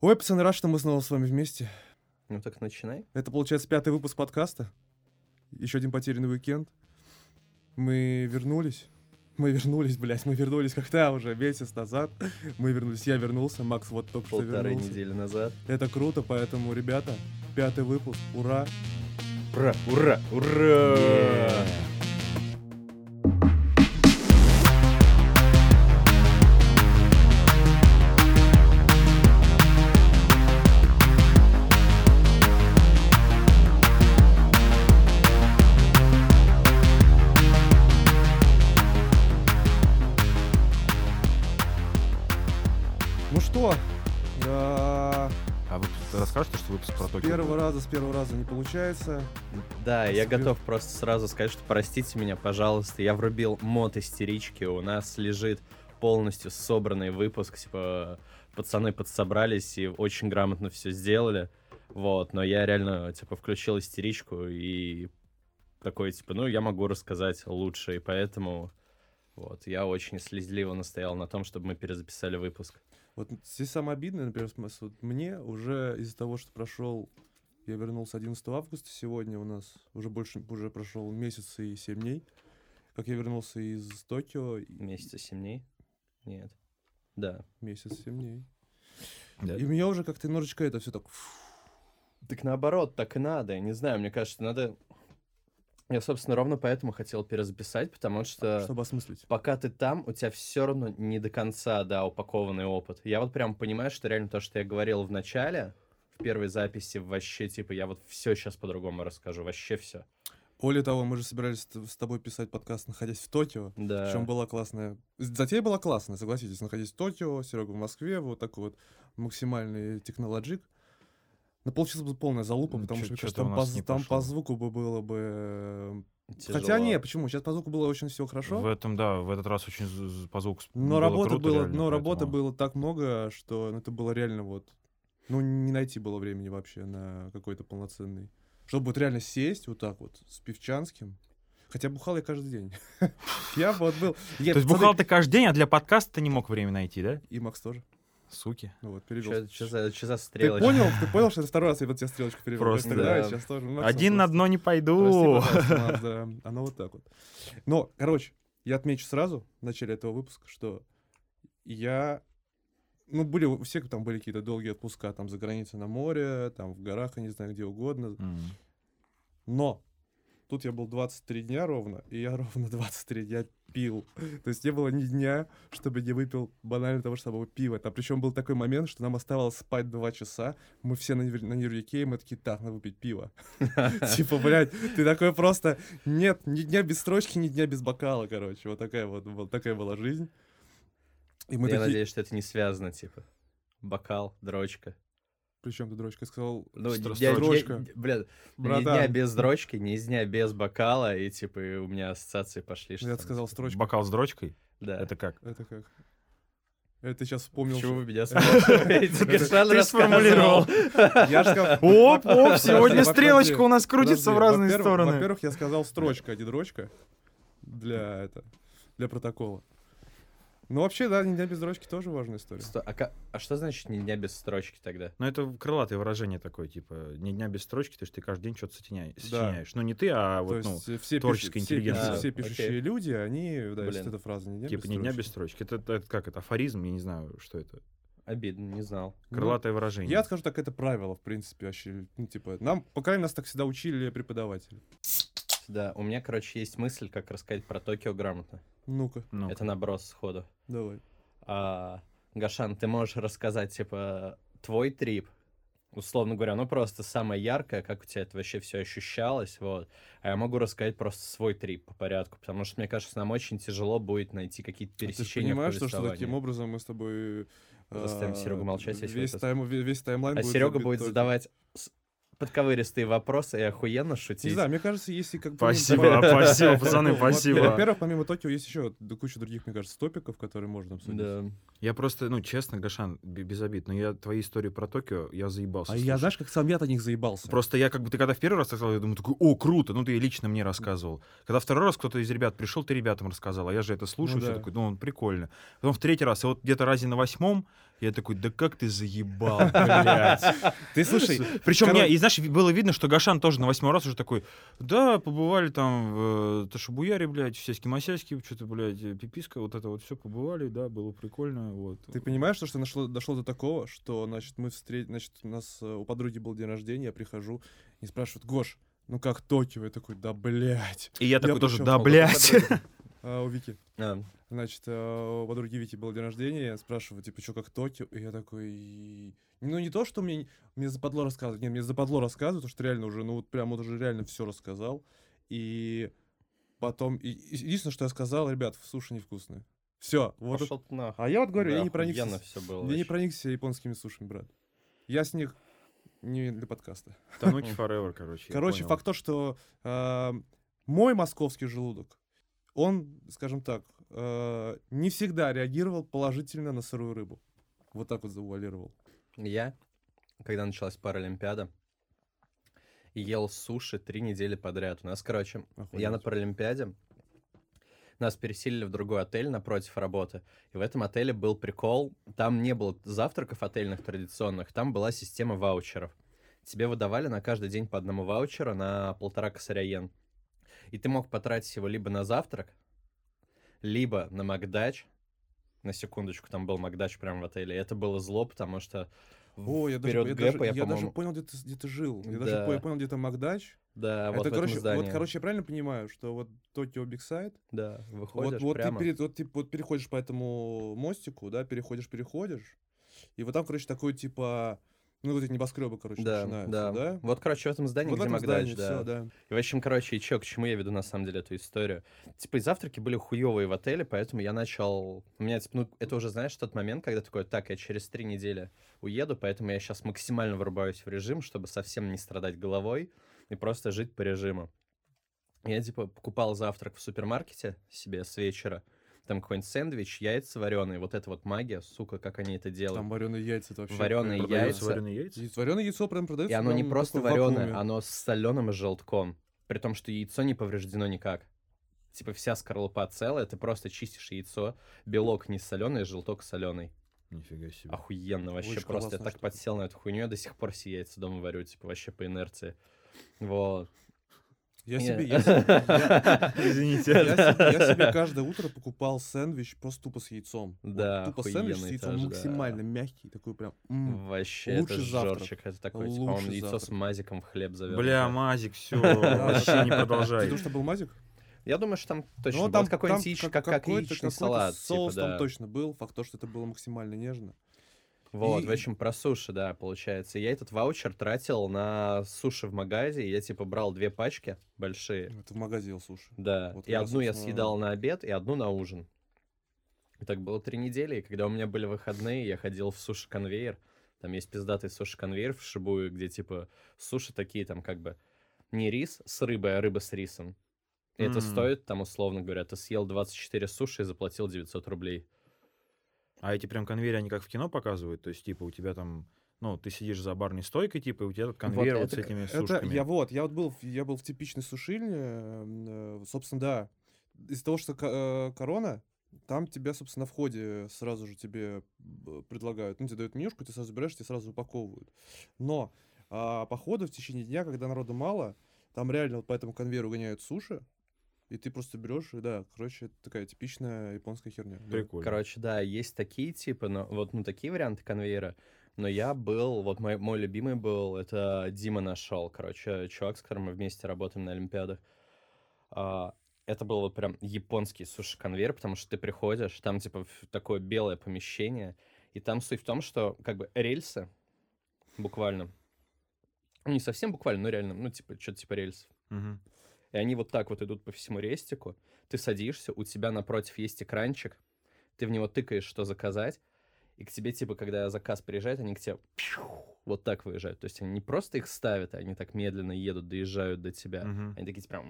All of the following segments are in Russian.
Ой, пацаны, рад, что мы снова с вами вместе. Ну так начинай. Это, получается, пятый выпуск подкаста. Еще один потерянный уикенд. Мы вернулись. Мы вернулись, блядь, мы вернулись когда уже? Месяц назад. Мы вернулись, я вернулся, Макс вот только что Полторы вернулся. недели назад. Это круто, поэтому, ребята, пятый выпуск, ура! Ура, ура, ура! Ну с первого раза, с первого раза не получается. Да, я готов просто сразу сказать, что простите меня, пожалуйста, я врубил мод истерички, у нас лежит полностью собранный выпуск, типа пацаны подсобрались и очень грамотно все сделали, вот, но я реально, типа, включил истеричку и такой, типа, ну, я могу рассказать лучше, и поэтому, вот, я очень слезливо настоял на том, чтобы мы перезаписали выпуск. Вот здесь самое обидное, например, с- с- вот мне уже из-за того, что прошел, я вернулся 11 августа, сегодня у нас уже больше, уже прошел месяц и 7 дней, как я вернулся из Токио, и- Месяца семь дней? Нет. Да. месяц 7 дней. Да. И меня уже как-то немножечко это все так... Так наоборот, так и надо. Я не знаю, мне кажется, надо... Я, собственно, ровно поэтому хотел перезаписать, потому что Чтобы осмыслить. пока ты там, у тебя все равно не до конца, да, упакованный опыт. Я вот прям понимаю, что реально то, что я говорил в начале, в первой записи, вообще, типа, я вот все сейчас по-другому расскажу, вообще все. Более того, мы же собирались с с тобой писать подкаст, находясь в Токио. Да. Причем была классная... Затея была классная, согласитесь, находясь в Токио, Серега в Москве, вот такой вот максимальный технологик. Но получилась бы полная залупа, Ну, потому что, у там, по, там по звуку бы было бы... Тяжело. Хотя не, почему? Сейчас по звуку было очень все хорошо. В этом, да, в этот раз очень по звуку Но было работы круто, было, реально, но работы поэтому- было так много, что ну, это было реально вот... Ну, не найти было времени вообще на какой-то полноценный... Чтобы вот реально сесть вот так вот с Певчанским. Хотя бухал я каждый день. Я вот был... Я, То есть бухал ты каждый день, а для подкаста ты не мог время найти, да? И Макс тоже. Суки. Ну вот, перевел. Что за, чё за Ты стрелочка? понял, ты понял, что это второй раз я вот тебе стрелочку перевел? Просто, да. сейчас тоже. Ну, Один на прости. дно не Прости, пойду. Макс, да. Оно вот так вот. Но, короче, я отмечу сразу в начале этого выпуска, что я... Ну, были, у всех там были какие-то долгие отпуска, там, за границей на море, там, в горах, я не знаю, где угодно. М. Но тут я был 23 дня ровно, и я ровно 23 дня пил. То есть не было ни дня, чтобы не выпил банально того же самого пива. Там причем был такой момент, что нам оставалось спать 2 часа, мы все на, на нервике, и мы такие, так, надо выпить пиво. Типа, блядь, ты такой просто, нет, ни дня без строчки, ни дня без бокала, короче. Вот такая вот, вот такая была жизнь. И мы Я такие... надеюсь, что это не связано, типа. Бокал, дрочка. Причем ты, дрочка, сказал, Ну, строчка. Блин, ни дня без дрочки, ни дня без бокала, и типа у меня ассоциации пошли. что я там, сказал типа, строчка. Бокал с дрочкой? Да. Это как? Это как? Это сейчас вспомнил. Что- вы меня Ты сформулировал. Я же сказал... Оп, оп, сегодня стрелочка у нас крутится в разные стороны. Во-первых, я сказал строчка, а не дрочка. Для это, для протокола. Ну, вообще, да, ни дня без дрочки тоже важная история. Сто- А ка- а что значит ни дня без строчки тогда? Ну, это крылатое выражение такое, типа, ни дня без строчки, то есть ты каждый день что-то сочиняешь. Да. Ну, не ты, а То вот, ну, э, все, творческая все интеллигенция. все А, пишущие окей. люди, они, да, Блин. эта фраза, ни дня типа, без ни дня строчки. без строчки. Это, это как это, афоризм, я не знаю, что это. Обидно, не знал. Ну, Крылатое выражение. Я скажу так, это правило, в принципе, вообще. Ну, типа, нам, по крайней мере, нас так всегда учили преподаватели. Да, у меня, короче, есть мысль, как рассказать про Токио грамотно. Ну-ка, Ну, Это наброс сходу. давай. А, Гашан, ты можешь рассказать, типа, твой трип, условно говоря, ну просто самое яркое, как у тебя это вообще все ощущалось, вот. А я могу рассказать просто свой трип по порядку, потому что, мне кажется, нам очень тяжело будет найти какие-то А ты пересечения понимаешь, что, что таким образом мы с тобой... Заставим а, Серегу молчать весь весь, тайм, ве- весь таймлайн А будет Серега будет только- задавать подковыристые вопросы и охуенно шутить. Не знаю, мне кажется, если как бы... Спасибо, помимо- спасибо, пацаны, спасибо. Во-первых, помимо Токио есть еще куча других, мне кажется, топиков, которые можно обсудить. Да. Я просто, ну, честно, Гашан, без обид, но я твои истории про Токио, я заебался. А я, знаешь, как сам я-то них заебался. Просто я как бы, ты когда в первый раз сказал, я думаю, такой, о, круто, ну ты лично мне рассказывал. Когда второй раз кто-то из ребят пришел, ты ребятам рассказал, а я же это слушаю, Ну да. такой, ну, он прикольно. Потом в третий раз, и вот где-то разе на восьмом, Я такой, да как ты заебал, блядь. Ты слушай, Причем, мне, и знаешь, было видно, что Гашан тоже на восьмой раз уже такой, да, побывали там в э, Ташабуяре, блядь, в Сяське-Масяське, что-то, блядь, э, пиписка, вот это вот все побывали, да, было прикольно, вот. Ты понимаешь, что, нашло, дошло до такого, что, значит, мы встретились, значит, у нас э, у подруги был день рождения, я прихожу и спрашивают, Гош, ну как Токио? Я такой, да, блядь. И я такой тоже, да, блядь. а, у Вики. А, Значит, у подруги Вики был день рождения, я спрашиваю, типа, что как Токио? И я такой... Ну, не то, что мне, мне западло рассказывать, нет, мне западло рассказывать, потому что реально уже, ну, вот прям вот уже реально все рассказал. И потом... и- единственное, что я сказал, ребят, суши невкусные. Все, вот. Пошел нахуй. А я вот говорю, Да, я не проникся. всё было Я не вообще. проникся японскими сушами, брат. Я с них не для подкаста. Тануки Forever, короче. Короче, понял. факт то, что э, мой московский желудок, он, скажем так, э, не всегда реагировал положительно на сырую рыбу. Вот так вот завуалировал. Я, когда началась Паралимпиада, ел суши три недели подряд. У нас, короче, я на Охуеть. Паралимпиаде, нас переселили в другой отель напротив работы. И в этом отеле был прикол. Там не было завтраков отельных традиционных, там была система ваучеров. Тебе выдавали на каждый день по одному ваучеру на полтора косаря йен. И ты мог потратить его либо на завтрак, либо на Макдак. На секундочку, там был Макдак прямо в отеле. И это было зло, потому что О, я даже, я, гэпа даже, я, я даже понял, где ты, где ты жил. Я даже Да. я понял, где там Макдак. да, вот Это, в короче, этом вот, короче, я правильно понимаю, что вот Токио Big Sight, да, вот, выходишь вот, прямо. ты перед, вот ты вот переходишь по этому мостику, да, переходишь, переходишь, и вот там, короче, такой, типа, ну, вот эти небоскребы, короче, да, начинаются, да, да? Вот, короче, в этом здании, вот где Макдач, да. все, да. И, в общем, короче, и чё, к чему я веду, на самом деле, эту историю? Типа, и завтраки были хуёвые в отеле, поэтому я начал... У меня, типа, ну, это уже, знаешь, тот момент, когда такой, так, я через три недели уеду, поэтому я сейчас максимально вырубаюсь в режим, чтобы совсем не страдать головой и просто жить по режиму. Я, типа, покупал завтрак в супермаркете себе с вечера, там какой-нибудь сэндвич, яйца вареные, вот это вот магия, сука, как они это делают. Там вареные яйца, это вообще... Вареные яйца. вареные яйца? Вареное яйцо прям продается. И оно не просто вареное, оно с соленым и желтком. При том, что яйцо не повреждено никак. Типа вся скорлупа целая, ты просто чистишь яйцо, белок не соленый, желток соленый. Нифига себе. Охуенно вообще Очень просто. Я так подсел на эту хуйню, я до сих пор все яйца дома варю, типа вообще по инерции. Вот. Я Не. себе, я себе, я- Извините. я себе- я себе каждое утро покупал сэндвич просто тупо с яйцом. Вот Да, Тупо сэндвич с яйцом да. максимально мягкий, такой прям... м. Вообще, это лучший завтрак. жорчик. Это такой, типа, он яйцо с мазиком в хлеб завернутое. Бля, Мазик, все, вообще не Ты продолжай. думаешь, что был мазик? Я думаю, что там точно Ну, был там какой-нибудь там яич- как- яичный салат. Соус типа, там да. точно был. Факт то, что это было максимально нежно. Вот, И- в общем, про суши, да, получается. Я этот ваучер тратил на суши в магазе. Я, типа, брал две пачки большие. Это в магазе ел суши. Да. Вот и я, одну я собственно, съедал на обед, и одну на ужин. И так было три недели. И когда у меня были выходные, я ходил в суши-конвейер. Там есть пиздатый суши-конвейер в Шибую, где, типа, суши такие, там, как бы, не рис с рыбой, а рыба с рисом. И это М. стоит, там, условно говоря, ты съел 24 суши и заплатил 900 рублей. А эти прям конвейеры, они как в кино показывают? То есть, типа, у тебя там, ну, ты сидишь за барной стойкой, типа, и у тебя этот конвейер вот, это с этими Это сушками. я вот, я вот был, я был в типичной сушильне, э, собственно, да. Из-за того, что э, корона, там тебя, собственно, на входе сразу же тебе б- предлагают, ну, тебе дают менюшку, ты сразу забираешь, тебе сразу упаковывают. Но а, по ходу в течение дня, когда народу мало, там реально вот по этому конвейеру гоняют суши, и ты просто берешь, и да, короче, это такая типичная японская херня. Прикольно. Короче, да, есть такие типы, но вот ну такие варианты конвейера. Но я был, вот мой, мой любимый был, это Дима нашел, короче, чувак, с которым мы вместе работаем на Олимпиадах. А, это был вот прям японский суши-конвейер, потому что ты приходишь, там типа в- такое белое помещение, и там суть в том, что как бы рельсы, буквально, ну, не совсем буквально, но реально, ну типа что-то типа рельсов. Мгм. И они вот так вот идут по всему рестику. Ты садишься, у тебя напротив есть экранчик, ты в него тыкаешь, что заказать, и к тебе, типа, когда заказ приезжает, они к тебе пью, вот так выезжают. То есть они не просто их ставят, а они так медленно едут, доезжают до тебя. Мгм. Они такие, типа.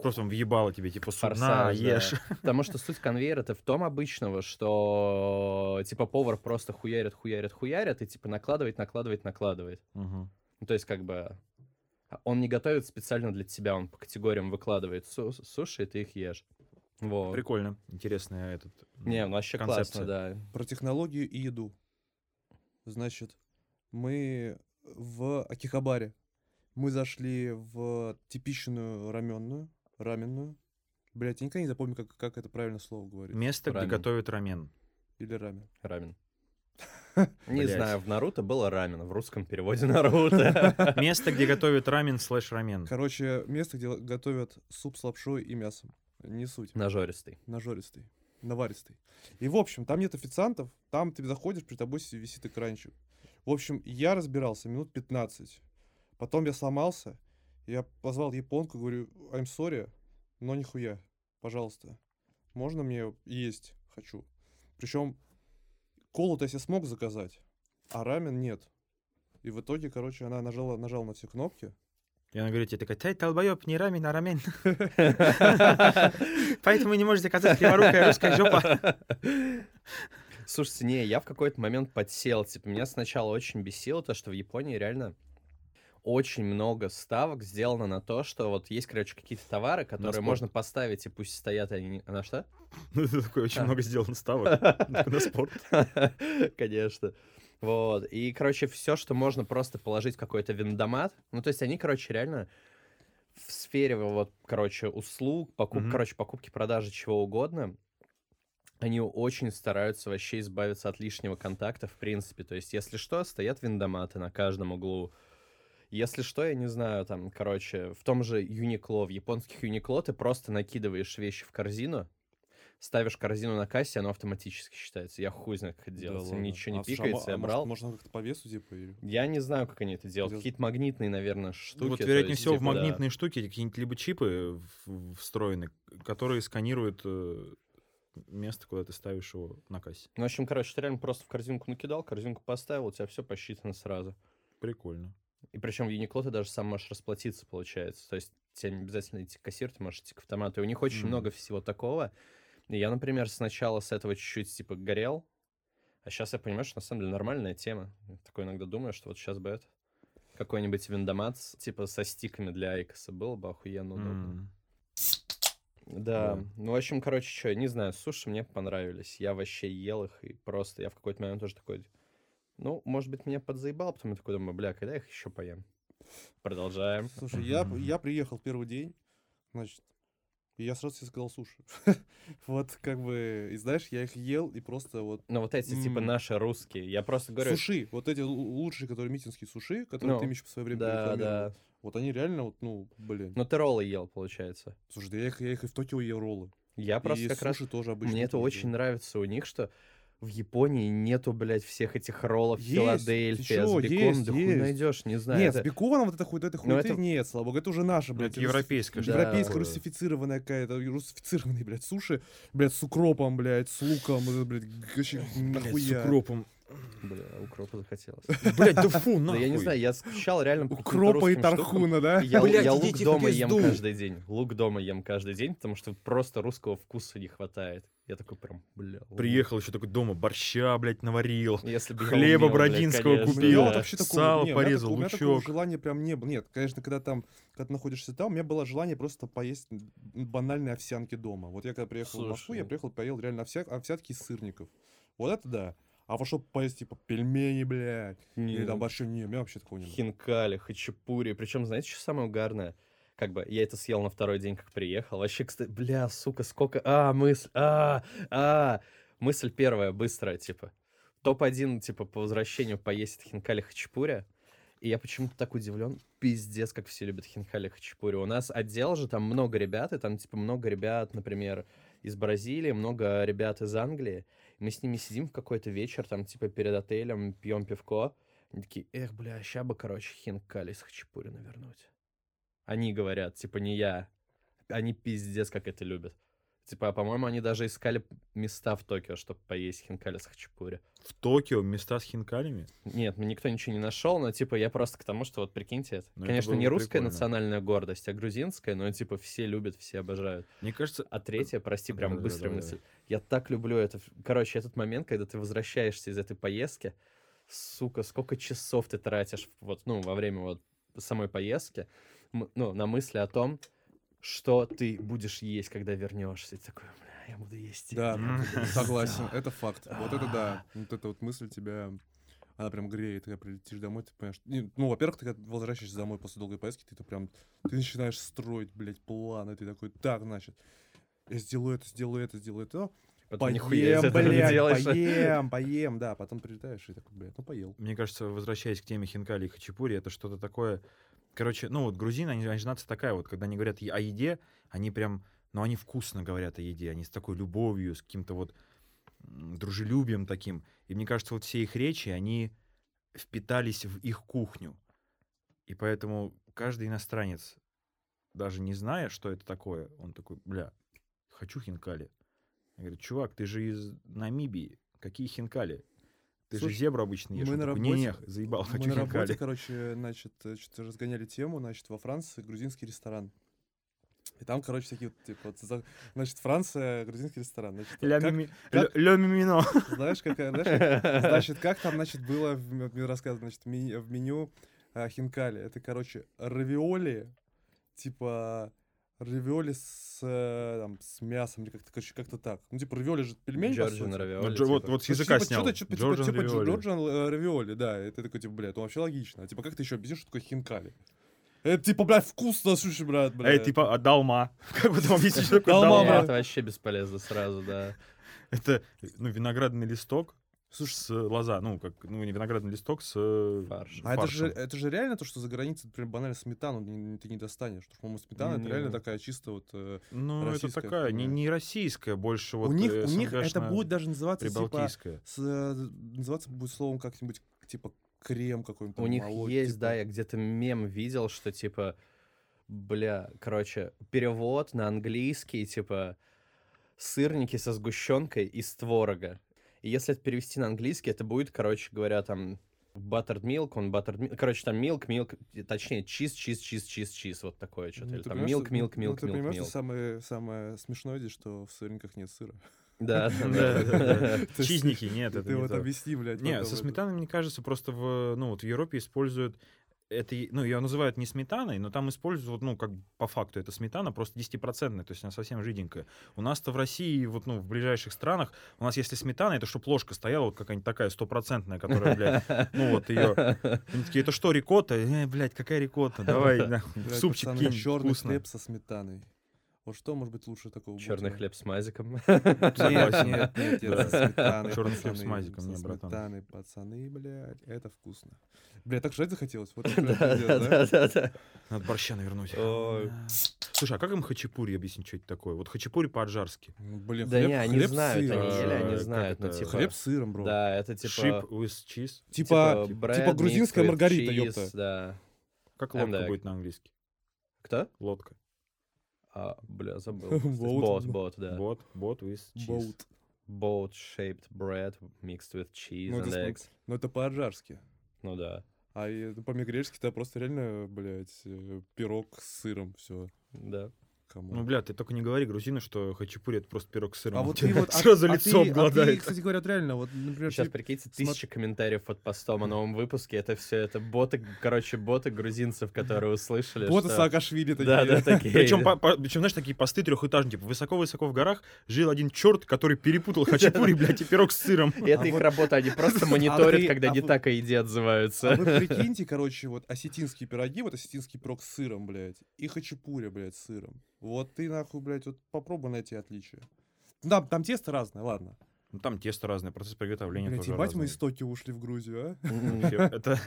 Просто он въебало тебе, типа, суп, на, Форсаж, да. ешь. Потому что суть конвейера-то в том обычного, что, типа, повар просто хуярит, хуярит, хуярит, и, типа, накладывает, накладывает, накладывает. Ну, то есть, как бы, он не готовит специально для тебя, он по категориям выкладывает су- суши, и ты их ешь. Вот. Прикольно. Интересный этот... Не, ну вообще концепция. классно, да. Про технологию и еду. Значит, мы в Акихабаре. Мы зашли в типичную раменную, раменную. Блять, я никогда не запомню, как, как это правильно слово говорит. Место, где Рамен. готовят рамен. Или рамен. Рамен. Не знаю, в Наруто было рамен, в русском переводе Наруто. Место, где готовят рамен слэш рамен. Короче, место, где готовят суп с лапшой и мясом. Не суть. Нажористый. Нажористый. Наваристый. И, в общем, там нет официантов, там ты заходишь, при тобой си- висит экранчик. В общем, я разбирался минут 15. Потом я сломался, я позвал японку, говорю, I'm sorry, но нихуя, пожалуйста. Можно мне есть? Хочу. Причем колу-то я себе смог заказать, а рамен нет. И в итоге, короче, она нажала, нажала на все кнопки. И она говорит тебе такая, ты долбоеб, не рамен, а рамен. Поэтому не можешь заказать криворукая русская жопа. Слушайте, не, я в какой-то момент подсел. Типа, меня сначала очень бесило то, что в Японии реально очень много ставок сделано на то, что вот есть, короче, какие-то товары, которые можно поставить, и пусть стоят они... на что? Ну, это такое очень А. много сделано ставок на спорт. Конечно. Вот. И, короче, все, что можно просто положить в какой-то виндомат. Ну, то есть они, короче, реально в сфере, вот, короче, услуг, покуп, короче, покупки, продажи чего угодно, они очень стараются вообще избавиться от лишнего контакта, в принципе. То есть, если что, стоят виндоматы на каждом углу. Если что, я не знаю, там, короче, в том же Юникло, в японских Юникло ты просто накидываешь вещи в корзину, ставишь корзину на кассе, оно автоматически считается. Я хуй знает, как это делается. Ничего не А, а пикается, мо- я а брал. Может, она как-то по весу, типа, или... Я не знаю, как они это делают. Какие-то магнитные, наверное, штуки. Вот, вероятнее всего, в типа, да. магнитные штуки какие-нибудь либо чипы в- встроены, которые сканируют э, место, куда ты ставишь его на кассе. Ну, в общем, короче, ты реально просто в корзинку накидал, корзинку поставил, у тебя все посчитано сразу. Прикольно. И причем в Юникло ты даже сам можешь расплатиться, получается. То есть тебе не обязательно идти к кассиру, ты можешь идти к автомату. И у них очень Мгм. много всего такого. И я, например, сначала с этого чуть-чуть, типа, горел. А сейчас я понимаю, что на самом деле нормальная тема. Я такой иногда думаю, что вот сейчас бы это... Какой-нибудь виндомат, типа, со стиками для Айкоса было бы охуенно удобно. М. Да, Да. ну, в общем, короче, что, не знаю, суши мне понравились. Я вообще ел их, и просто я в какой-то момент тоже такой, ну, может быть, меня подзаебал, потом я такой думаю, бля, когда я их еще поем? Продолжаем. Слушай, я, я приехал первый день, значит, и я сразу себе сказал суши. Вот как бы, и знаешь, я их ел, и просто вот... Ну, вот эти, типа, наши русские. Я просто говорю... Суши, вот эти лучшие, которые митинские суши, которые Ну, ты еще в свое время Да, да. Вот они реально, вот, ну, блин. Ну, ты роллы ел, получается. Слушай, да я их, я их и в Токио ел роллы. Я просто и как раз... суши тоже обычно. Мне это очень нравится у них, что в Японии нету, блядь, всех этих роллов Есть, Филадельфия ты чё, с беконом. есть, да хуй есть. найдешь, не знаю. Нет, это- с беконом вот это хуй, этой Ну, хуйты это- нет, слава богу, это уже наша, Ну, блядь. это Да. Европейская такое. русифицированная какая-то, русифицированные, блядь, суши, блядь, с укропом, блядь, с луком, это, блядь, вообще Блядь, с нахуя. укропом. Бля, укропа захотелось. Блядь, да фу, Да нахуй. я не знаю, я скучал реально по Укропа и тархуна, да? Я, Блядь, я лук дома ем каждый день. Лук дома ем каждый день, потому что просто русского вкуса не хватает. Я такой прям, бля. лук. Приехал еще такой дома, борща, блядь, наварил. Если бы хлеба умел, блядь, бродинского конечно, купил. Я да. вот вообще такого, Сало не, порезал, такого- у меня такого лучок. желания прям не было. Нет, конечно, когда там, когда ты находишься там, у меня было желание просто поесть банальные овсянки дома. Вот я когда приехал в Москву, я Слушай. приехал, поел реально овсяк, овсятки из сырников. Вот это да. А вот чтобы поесть, типа, пельмени, блядь, или Не, там большой, не, у меня вообще такого не было. Хинкали, хачапури. Причем, знаете, что самое угарное? Как бы я это съел на второй день, как приехал. Вообще, кстати, бля, сука, сколько... А, мысль, а, а. Мысль первая, быстрая, типа. Топ-1, типа, по возвращению поесть хинкали хачапури. И я почему-то так удивлен. Пиздец, как все любят хинкали хачапури. У нас отдел же, там много ребят, и там, типа, много ребят, например, из Бразилии, много ребят из Англии. Мы с ними сидим в какой-то вечер, там, типа, перед отелем, пьем пивко. Они такие, эх, бля, ща бы, короче, хинкали с хачапури навернуть. Они говорят, типа, не я. Они пиздец, как это любят. Типа, по-моему, они даже искали места в Токио, чтобы поесть хинкали с хачапури. В Токио места с хинкалями? Нет, ну, никто ничего не нашел, но, типа, я просто к тому, что вот прикиньте это. Ну, это Конечно, было не русская прикольно. национальная гордость, а грузинская, но, типа, все любят, все обожают. Мне кажется, А третья, прости, прям Да-да-да, быстрая давай, мысль. Я так люблю это. Короче, этот момент, когда ты возвращаешься из этой поездки, сука, сколько часов ты тратишь вот, ну, во время вот самой поездки, ну, на мысли о том, что ты будешь есть, когда вернешься. Ты такой, бля, я буду есть. Да, согласен, это факт. Вот это да. Вот эта вот мысль тебя, она прям греет. Когда прилетишь домой, ты понимаешь... не, Ну, во-первых, ты когда возвращаешься домой после долгой поездки, ты, прям... Ты начинаешь строить, блядь, планы. Ты такой, так, значит, я сделаю это, сделаю это, сделаю это. Потом из Поем, блядь, делаешь. поем, поем, да. Потом прилетаешь и такой, блядь, ну поел. Мне кажется, возвращаясь к теме хинкали и хачапури, это что-то такое... Короче, ну вот грузины, они, они же нация такая вот, когда они говорят о еде, они прям, ну они вкусно говорят о еде, они с такой любовью, с каким-то вот дружелюбием таким. И мне кажется, вот все их речи, они впитались в их кухню. И поэтому каждый иностранец, даже не зная, что это такое, он такой, бля, хочу хинкали. Я говорю, чувак, ты же из Намибии, какие хинкали? Ты Слушай, же зебру обычно ешь. мы на работе- Не-не, заебал, Мы хочу на работе, короче, значит, э, что-то разгоняли тему, значит, во Франции грузинский ресторан. И там, короче, такие вот, типа, вот, значит, Франция, грузинский ресторан. Значит, Ля как- мими- как- лё мимино. знаешь, какая, знаешь, как- значит, как там, значит, было, в мне рассказывали, значит, ми- в меню а, хинкали. Это, короче, равиоли, типа, равиоли с, э, там, с мясом, или как-то, короче, как-то так. Ну, типа, равиоли же пельмень, по Джорджин равиоли. Ну, Джо- вот, типа. вот с Ну, языка типа, снял. Что-то типа, Джорджин типа, равиоли. Джорджин э, равиоли, да. Это такой, типа, блядь, ну вообще логично. Типа, как ты еще объяснишь, что такое хинкали? Это, типа, блядь, вкусно, слушай, брат, блядь. Эй, типа, а долма. Как бы там объяснить, что такое Долма. Это вообще бесполезно сразу, да. Это, ну, виноградный листок Слушай, с лоза. Ну, как, ну, не виноградный листок с э, Фарш. А это же, это же реально то, что за границей, например, банально сметану не- ты не достанешь. Потому что, по-моему, сметана это Не. реально такая чисто вот... э, Ну, это такая, не, не российская, больше вот у них, э, у них это будет даже называться типа... с, э, называться будет словом как-нибудь, типа, крем какой-нибудь. У них молочный, есть, типа. да, я где-то мем видел, что типа, бля, короче, перевод на английский, типа, сырники со сгущенкой из творога. И если это перевести на английский, это будет, короче говоря, там buttered milk, он buttered milk, короче, там milk, milk, точнее, cheese, cheese, cheese, cheese, cheese, вот такое что-то. Ну, Или ты там понимаешь, milk, что- ну, milk, ну, milk, ты milk, понимаешь, что milk. самое, самое смешное здесь, что в сырниках нет сыра. Да, Да, да, Чизники, нет, это Ты не вот объясни, блядь. Не, потом со сметаной, мне кажется, просто в, ну, вот в Европе используют это, ну, ее называют не сметаной, но там используют, ну, как по факту это сметана, просто 10%, то есть она совсем жиденькая. У нас-то в России, вот, ну, в ближайших странах, у нас если сметана, это чтоб ложка стояла, вот какая-нибудь такая стопроцентная, которая, блядь, ну, вот ее... Они такие, это что, рикотта? Э, блядь, какая рикотта? Давай, в Блядь, супчик кинь, черный вкусно. со сметаной. Вот что может быть лучше такого? Черный бутера? хлеб с мазиком. Нет, нет, нет, нет, Да. со сметаной, Чёрный хлеб с мазиком, не, братан. сметаной, пацаны, блядь, это вкусно. Блядь, так жрать захотелось. Вот Да. Надо борща навернуть. Слушай, а как им хачапури объяснить, что это такое? Вот хачапури по-аджарски. Блин, Да хлеб- не, они знают, они сыром. ели, они Э, знают, ну это? типа... Хлеб с сыром, бро. Да, это типа... Ship with cheese. Типа, bread типа грузинская маргарита, ёпта. Да. Как лодка egg. будет на английский? Кто? Лодка. А, бля, забыл. Boat. Бот, бот, да. Бот, бот with cheese. Боут. Boat-shaped bread mixed with cheese Ну, это and см- eggs. Ну, это по-аджарски. Ну да, А и, по-мигрельски это просто реально, блядь, э, пирог с сыром, все. да. Кому? Ну, бля, ты только не говори грузину, что хачапури это просто пирог с сыром. а вот ты вот... а- сразу а лицо а ты, обгладает. кстати говоря, вот реально, вот, например, Сейчас, ты- прикиньте, тысяча комментариев под постом о новом выпуске. Это все, это боты, короче, боты грузинцев, которые услышали, боты что... Саакашвили такие. Да, да, такие. Причем, причем, знаешь, такие посты трехэтажные, типа, высоко-высоко в горах жил один черт, который перепутал хачапури, блядь, и пирог с сыром. И это А их вот- работа, они просто мониторят, когда не так о еде А отзываются. вы прикиньте, короче, вот осетинские пироги, вот осетинский пирог с сыром, блядь, и хачапури, блядь, с сыром. Вот ты, нахуй, блядь, вот попробуй найти отличия. Там, там тесто разное, ладно. Ну, там тесто разное, процесс приготовления Блядь, тоже ебать мы разный. истоки ушли в Грузию, а? М, Это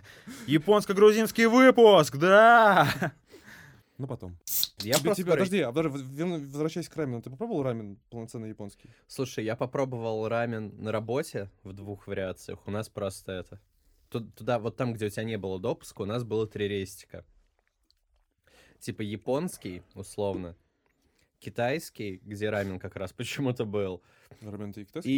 японско-грузинский выпуск, да! Ну, потом. Я Тебе- просто... тебе- подожди, а возвращаясь к рамену, ты попробовал рамен полноценный японский? Слушай, я попробовал рамен на работе в двух вариациях. У нас просто это... ту- Туда, вот там, где у тебя не было допуска, у нас было три рестика. Типа японский, условно, китайский, где рамен как раз почему-то был, Рамен ты китайский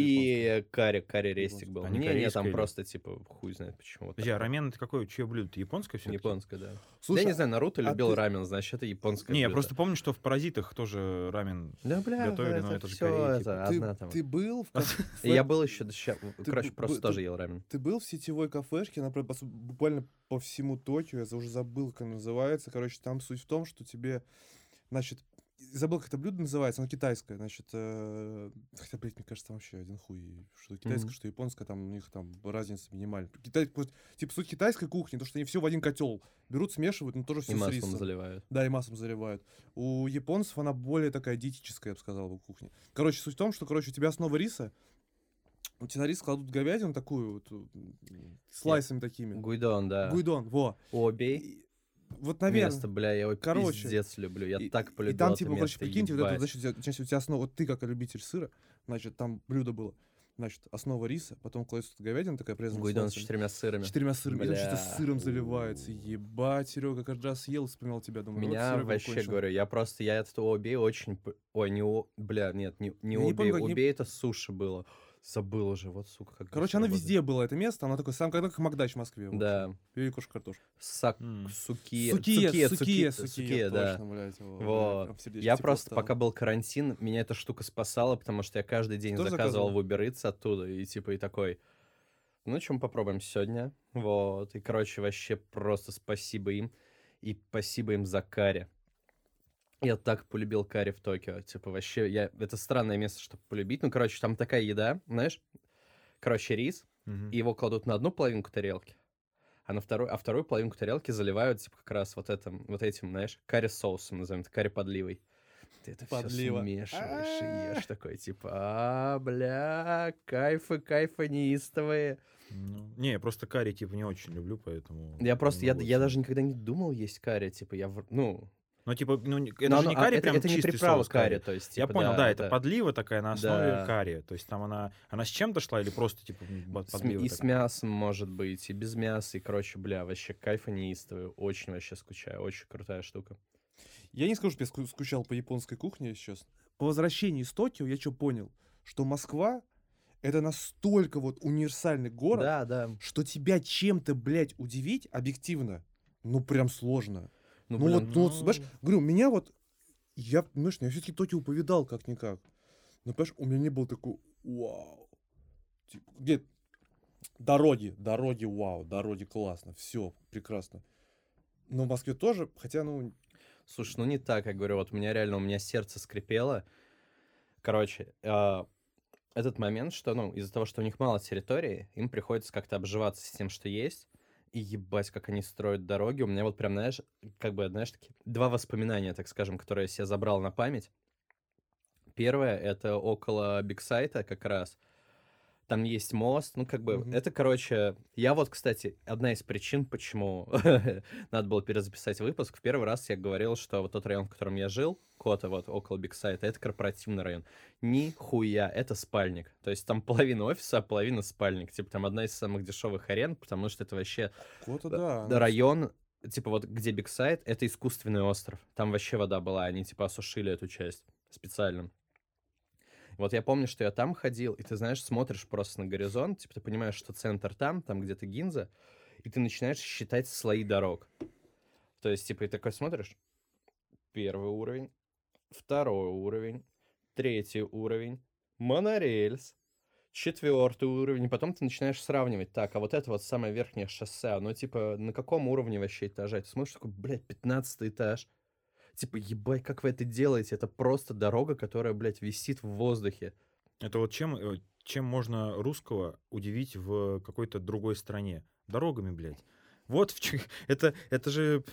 и карри, карри рестик был. А не Не, там или? просто, типа, хуй знает почему. Подожди, а рамен это какое? Чье блюдо? Это японское все Японское, да. Слушай, я не знаю, Наруто а любил ты- рамен, значит, это японское Не, я блюдо. просто помню, что в «Паразитах» тоже рамен Да, бля, готовили, но это, это же Корея, это, типа. ты, одна там. ты был в, кафе- Я был еще, короче, просто ты- тоже ел рамен. ты был в сетевой кафешке, она буквально по всему Токио, я уже забыл, как называется. Короче, там суть в том, что тебе, значит, забыл, как это блюдо называется, оно китайское, значит, э, хотя, блядь, мне кажется, вообще один хуй, что китайское, Мгм. что японское, там у них там разница минимальная. Китай, типа, суть китайской кухни, то, что они все в один котел берут, смешивают, но тоже И все с маслом рисом. заливают. Да, и маслом заливают. У японцев она более такая диетическая, я бы сказал, бы, кухня. Короче, суть в том, что, короче, у тебя основа риса, у тебя на рис кладут говядину такую, вот, слайсами такими. Гуйдон, да. Гуйдон, во. Обей. И Вот, наверное. Место, бля, я его Короче, пиздец люблю. Я И- так и- полюбил И там, типа, короче, прикиньте, вот это, ебать. значит, у тебя- значит, у тебя основа, вот ты как любитель сыра, значит, там блюдо было, значит, основа риса, потом кладется говядина такая, порезанная Гуйдон с четырьмя сырами. Четырьмя сырами. И там что-то Бля. сыром заливается. Ебать, Серега, каждый раз съел, вспоминал тебя. Думаю, вот Меня Серега вообще, конченый. говорю, я просто, я этот обей очень... п- Ой, не о... Бля, нет, не, не не обей. помню, как не- это суши было. Забыл уже, вот, сука, как... Короче, она было. везде была, это место, она такой, сам когда как Макдач в Москве. в общем. Да. И кошка картошка. Сак... М. Суки... Сукие, Сукие, сукие, суки- сукие, сукие, да. точно, блядь, во, Вот. сердечко Я просто, стало. пока был карантин, меня эта штука спасала, потому что я каждый день Тоже заказывал заказывал? в Uber Eats оттуда, и типа и такой, ну, чем попробуем сегодня, вот, и, короче, вообще просто спасибо им, и спасибо им за карри. Я так полюбил карри в Токио, типа, вообще, я... это странное место, чтобы полюбить, ну, короче, там такая еда, знаешь, короче, рис, Мгм. и его кладут на одну половинку тарелки, а на вторую, а вторую половинку тарелки заливают, типа, как раз вот, этим, вот этим, знаешь, карри-соусом, назовем это, карри-подливой. Ты это все Подлива. смешиваешь и А-а-а. ешь такой, типа, а, бля, кайфы, кайфы неистовые. Ну, не, я просто карри, типа, не очень люблю, поэтому... Я просто, я, я даже никогда не думал есть карри, типа, я, ну... Ну, типа, ну, не- это но же не а, карри, это, прям это не чистый приправа соус карри, то есть, Я типа, понял, да, это да. подлива такая на основе Да. карри. То есть там она, она с чем-то шла или просто, типа, м, под- С- подлива и с мясом, может быть, и без мяса, и, короче, бля, вообще кайфа неистовые, очень вообще скучаю, очень крутая штука. Я не скажу, что я ску- скучал по японской кухне, если честно. По возвращении из Токио я что понял? Что Москва — это настолько вот универсальный город, Да, да. что тебя чем-то, блядь, удивить объективно, ну, прям сложно. Ну, Ну, блин, вот, ну, вот, ну- знаешь, говорю, меня вот, я, понимаешь, я все-таки Токио повидал как-никак. Но, понимаешь, у меня не был такой, вау. Типа, где дороги, дороги, вау, дороги классно, все прекрасно. Но в Москве тоже, хотя, ну, Слушай, ну не так, я говорю, вот у меня реально, у меня сердце скрипело. Короче, а, этот момент, что, ну, из-за того, что у них мало территории, им приходится как-то обживаться с тем, что есть. И ебать, как они строят дороги. У меня вот прям, знаешь, как бы, знаешь, такие два воспоминания, так скажем, которые я себе забрал на память. Первое, это около Бигсайта как раз. Там есть мост, ну, как бы, Мгм. это, короче, я вот, кстати, одна из причин, почему надо было перезаписать выпуск. В первый раз я говорил, что вот тот район, в котором я жил, Кота, вот, около Бигсайта, это корпоративный район. Нихуя, это спальник. То есть там половина офиса, а половина спальник. Типа там одна из самых дешевых арен, потому что это вообще кого-то да, да. да, район, типа вот где Big Sight, это искусственный остров. Там вообще вода была, они типа осушили эту часть специально. Вот я помню, что я там ходил, и ты знаешь, смотришь просто на горизонт, типа ты понимаешь, что центр там, там где-то Гинза, и ты начинаешь считать слои дорог. То есть, типа, и такой смотришь, первый уровень, второй уровень, третий уровень, монорельс, четвертый уровень, потом ты начинаешь сравнивать, так, а вот это вот самое верхнее шоссе, оно типа на каком уровне вообще этажа? Ты смотришь, такой, блядь, 15 этаж. Типа, ебать, как вы это делаете? Это просто дорога, которая, блядь, висит в воздухе. Это вот чем, э, чем можно русского удивить в какой-то другой стране? Дорогами, блядь. Вот в это, это же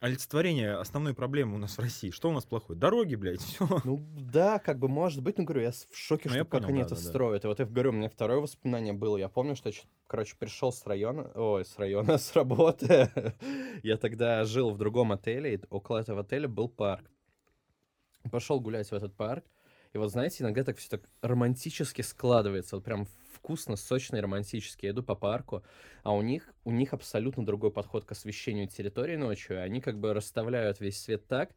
олицетворение основной проблемы у нас в России. Что у нас плохое? Дороги, блядь, все. Ну да, как бы может быть, но говорю, я в шоке, Ну, что как понял, они да, это да, да. строят. И вот я говорю, у меня второе воспоминание было. Я помню, что я, короче, пришел с района, ой, с района, с работы. Я тогда жил в другом отеле, и около этого отеля был парк. Пошел гулять в этот парк. И вот, знаете, иногда так все так романтически складывается. Вот прям вкусно, сочно и романтически. Я иду по парку, а у них, у них абсолютно другой подход к освещению территории ночью. Они как бы расставляют весь свет так,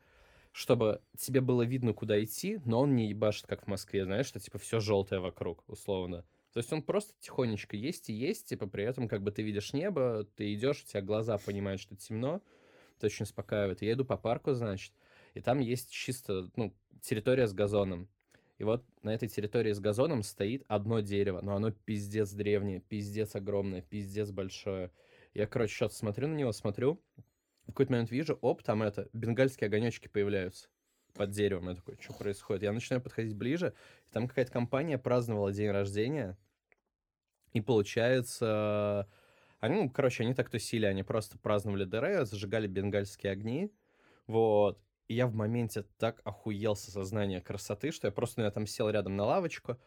чтобы тебе было видно, куда идти, но он не ебашит, как в Москве, знаешь, что типа все желтое вокруг, условно. То есть он просто тихонечко есть и есть, типа при этом как бы ты видишь небо, ты идешь, у тебя глаза понимают, что темно, это очень успокаивает. Я иду по парку, значит, и там есть чисто, ну, территория с газоном. И вот на этой территории с газоном стоит одно дерево, но оно пиздец древнее, пиздец огромное, пиздец большое. Я, короче, что-то смотрю на него, смотрю, в какой-то момент вижу, оп, там это, бенгальские огонечки появляются. под деревом. Я такой, что происходит? Я начинаю подходить ближе, и там какая-то компания праздновала день рождения, и получается... Они, ну, короче, они так тусили, они просто праздновали ДР, зажигали бенгальские огни, вот. И я в моменте так охуел со сознания красоты, что я просто, ну, я там сел рядом на лавочку,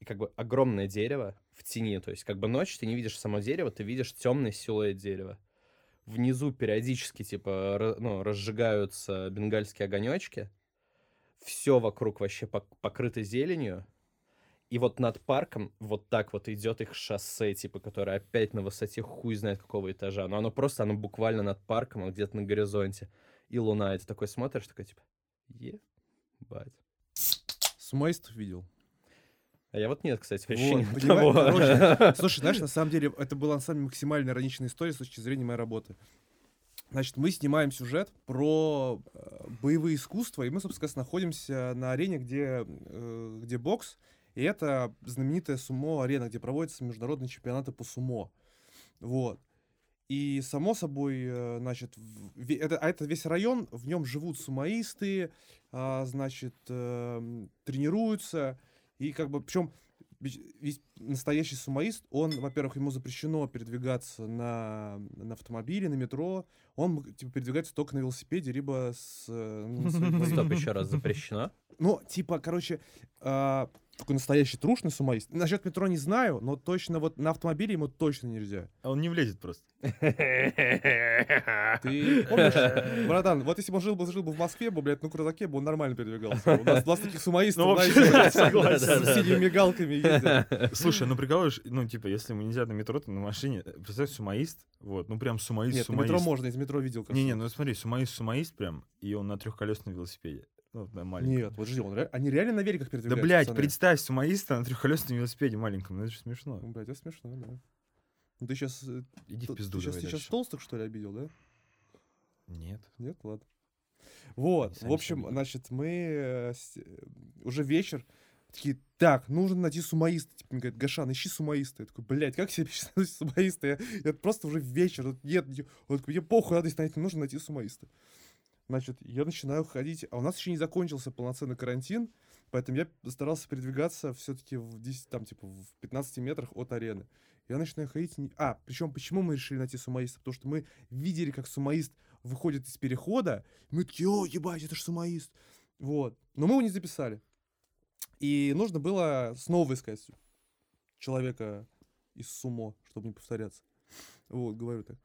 и как бы огромное дерево в тени, то есть как бы ночь, ты не видишь само дерево, ты видишь темный силуэт дерева. Внизу периодически, типа, ну, разжигаются бенгальские огонечки, все вокруг вообще пок- покрыто зеленью, и вот над парком вот так вот идет их шоссе, типа, которое опять на высоте хуй знает какого этажа. Но оно просто, оно буквально над парком, оно где-то на горизонте. И луна, и ты такой смотришь, такой, типа, ебать. Сумоистов видел. А я вот нет, кстати, вообще Вот, того. короче, Слушай, знаешь, на самом деле, это была на самом деле максимально ироничная история с точки зрения моей работы. Значит, мы снимаем сюжет про э, боевые искусства, и мы, собственно, находимся на арене, где, э, где бокс, и это знаменитая сумо-арена, где проводятся международные чемпионаты по сумо. Вот. И, само собой, э, значит, это, а это весь район, в нем живут сумоисты, а, значит, эм, тренируются, и как бы, причем весь настоящий сумоист, он, во-первых, ему запрещено передвигаться на, на автомобиле, на метро, он типа передвигается только на велосипеде, либо с... э, ну. Стоп, еще раз, запрещено? Ну, типа, короче, а, такой настоящий трушный сумоист. Насчет метро не знаю, но точно вот на автомобиле ему точно нельзя. А он не влезет просто. Ты помнишь, братан, вот если бы он жил бы, жил бы в Москве, бы, блядь, на крузаке бы он нормально передвигался. У нас, у нас таких сумоистов, Ну, блядь, согласен. с синими мигалками ездят. Слушай, ну прикалываешь, ну типа, если ему нельзя на метро, то на машине. Представь, сумоист, вот, ну прям сумоист, Нет, сумоист. метро можно, из метро видел. как Не-не, ну смотри, сумоист, сумоист прям, и он на трехколесном велосипеде. Ну, да, маленьком. Нет, вот жди, он ре- они реально на великах Да, передвигаются. блядь, пацаны. представь, сумоиста на трехколесном велосипеде маленьком, ну это же смешно. Ну, Блядь, это смешно, да. Ну ты сейчас... Иди в Ты пизду сейчас, давай сейчас толстых, что ли, обидел, да? Нет. Нет, ладно. Вот, Сами в общем, себя значит, мы э, э, уже вечер, такие, так, нужно найти сумоиста. Типа, мне говорят, Гашан, ищи сумоиста. Я такой, блядь, как себе найти сумоиста? Я, я просто уже вечер, нет, не- он такой, мне похуй, надо найти, нужно найти сумоиста. Значит, я начинаю ходить, а у нас еще не закончился полноценный карантин, поэтому я старался передвигаться все-таки в 10, там, типа, в 15 метрах от арены. Я начинаю ходить... не- А, причем почему мы решили найти сумоиста? Потому что мы видели, как сумоист выходит из перехода, мы такие, о, ебать, это ж сумоист. Вот. Но мы его не записали. И нужно было снова искать человека из сумо, чтобы не повторяться. Вот, говорю так.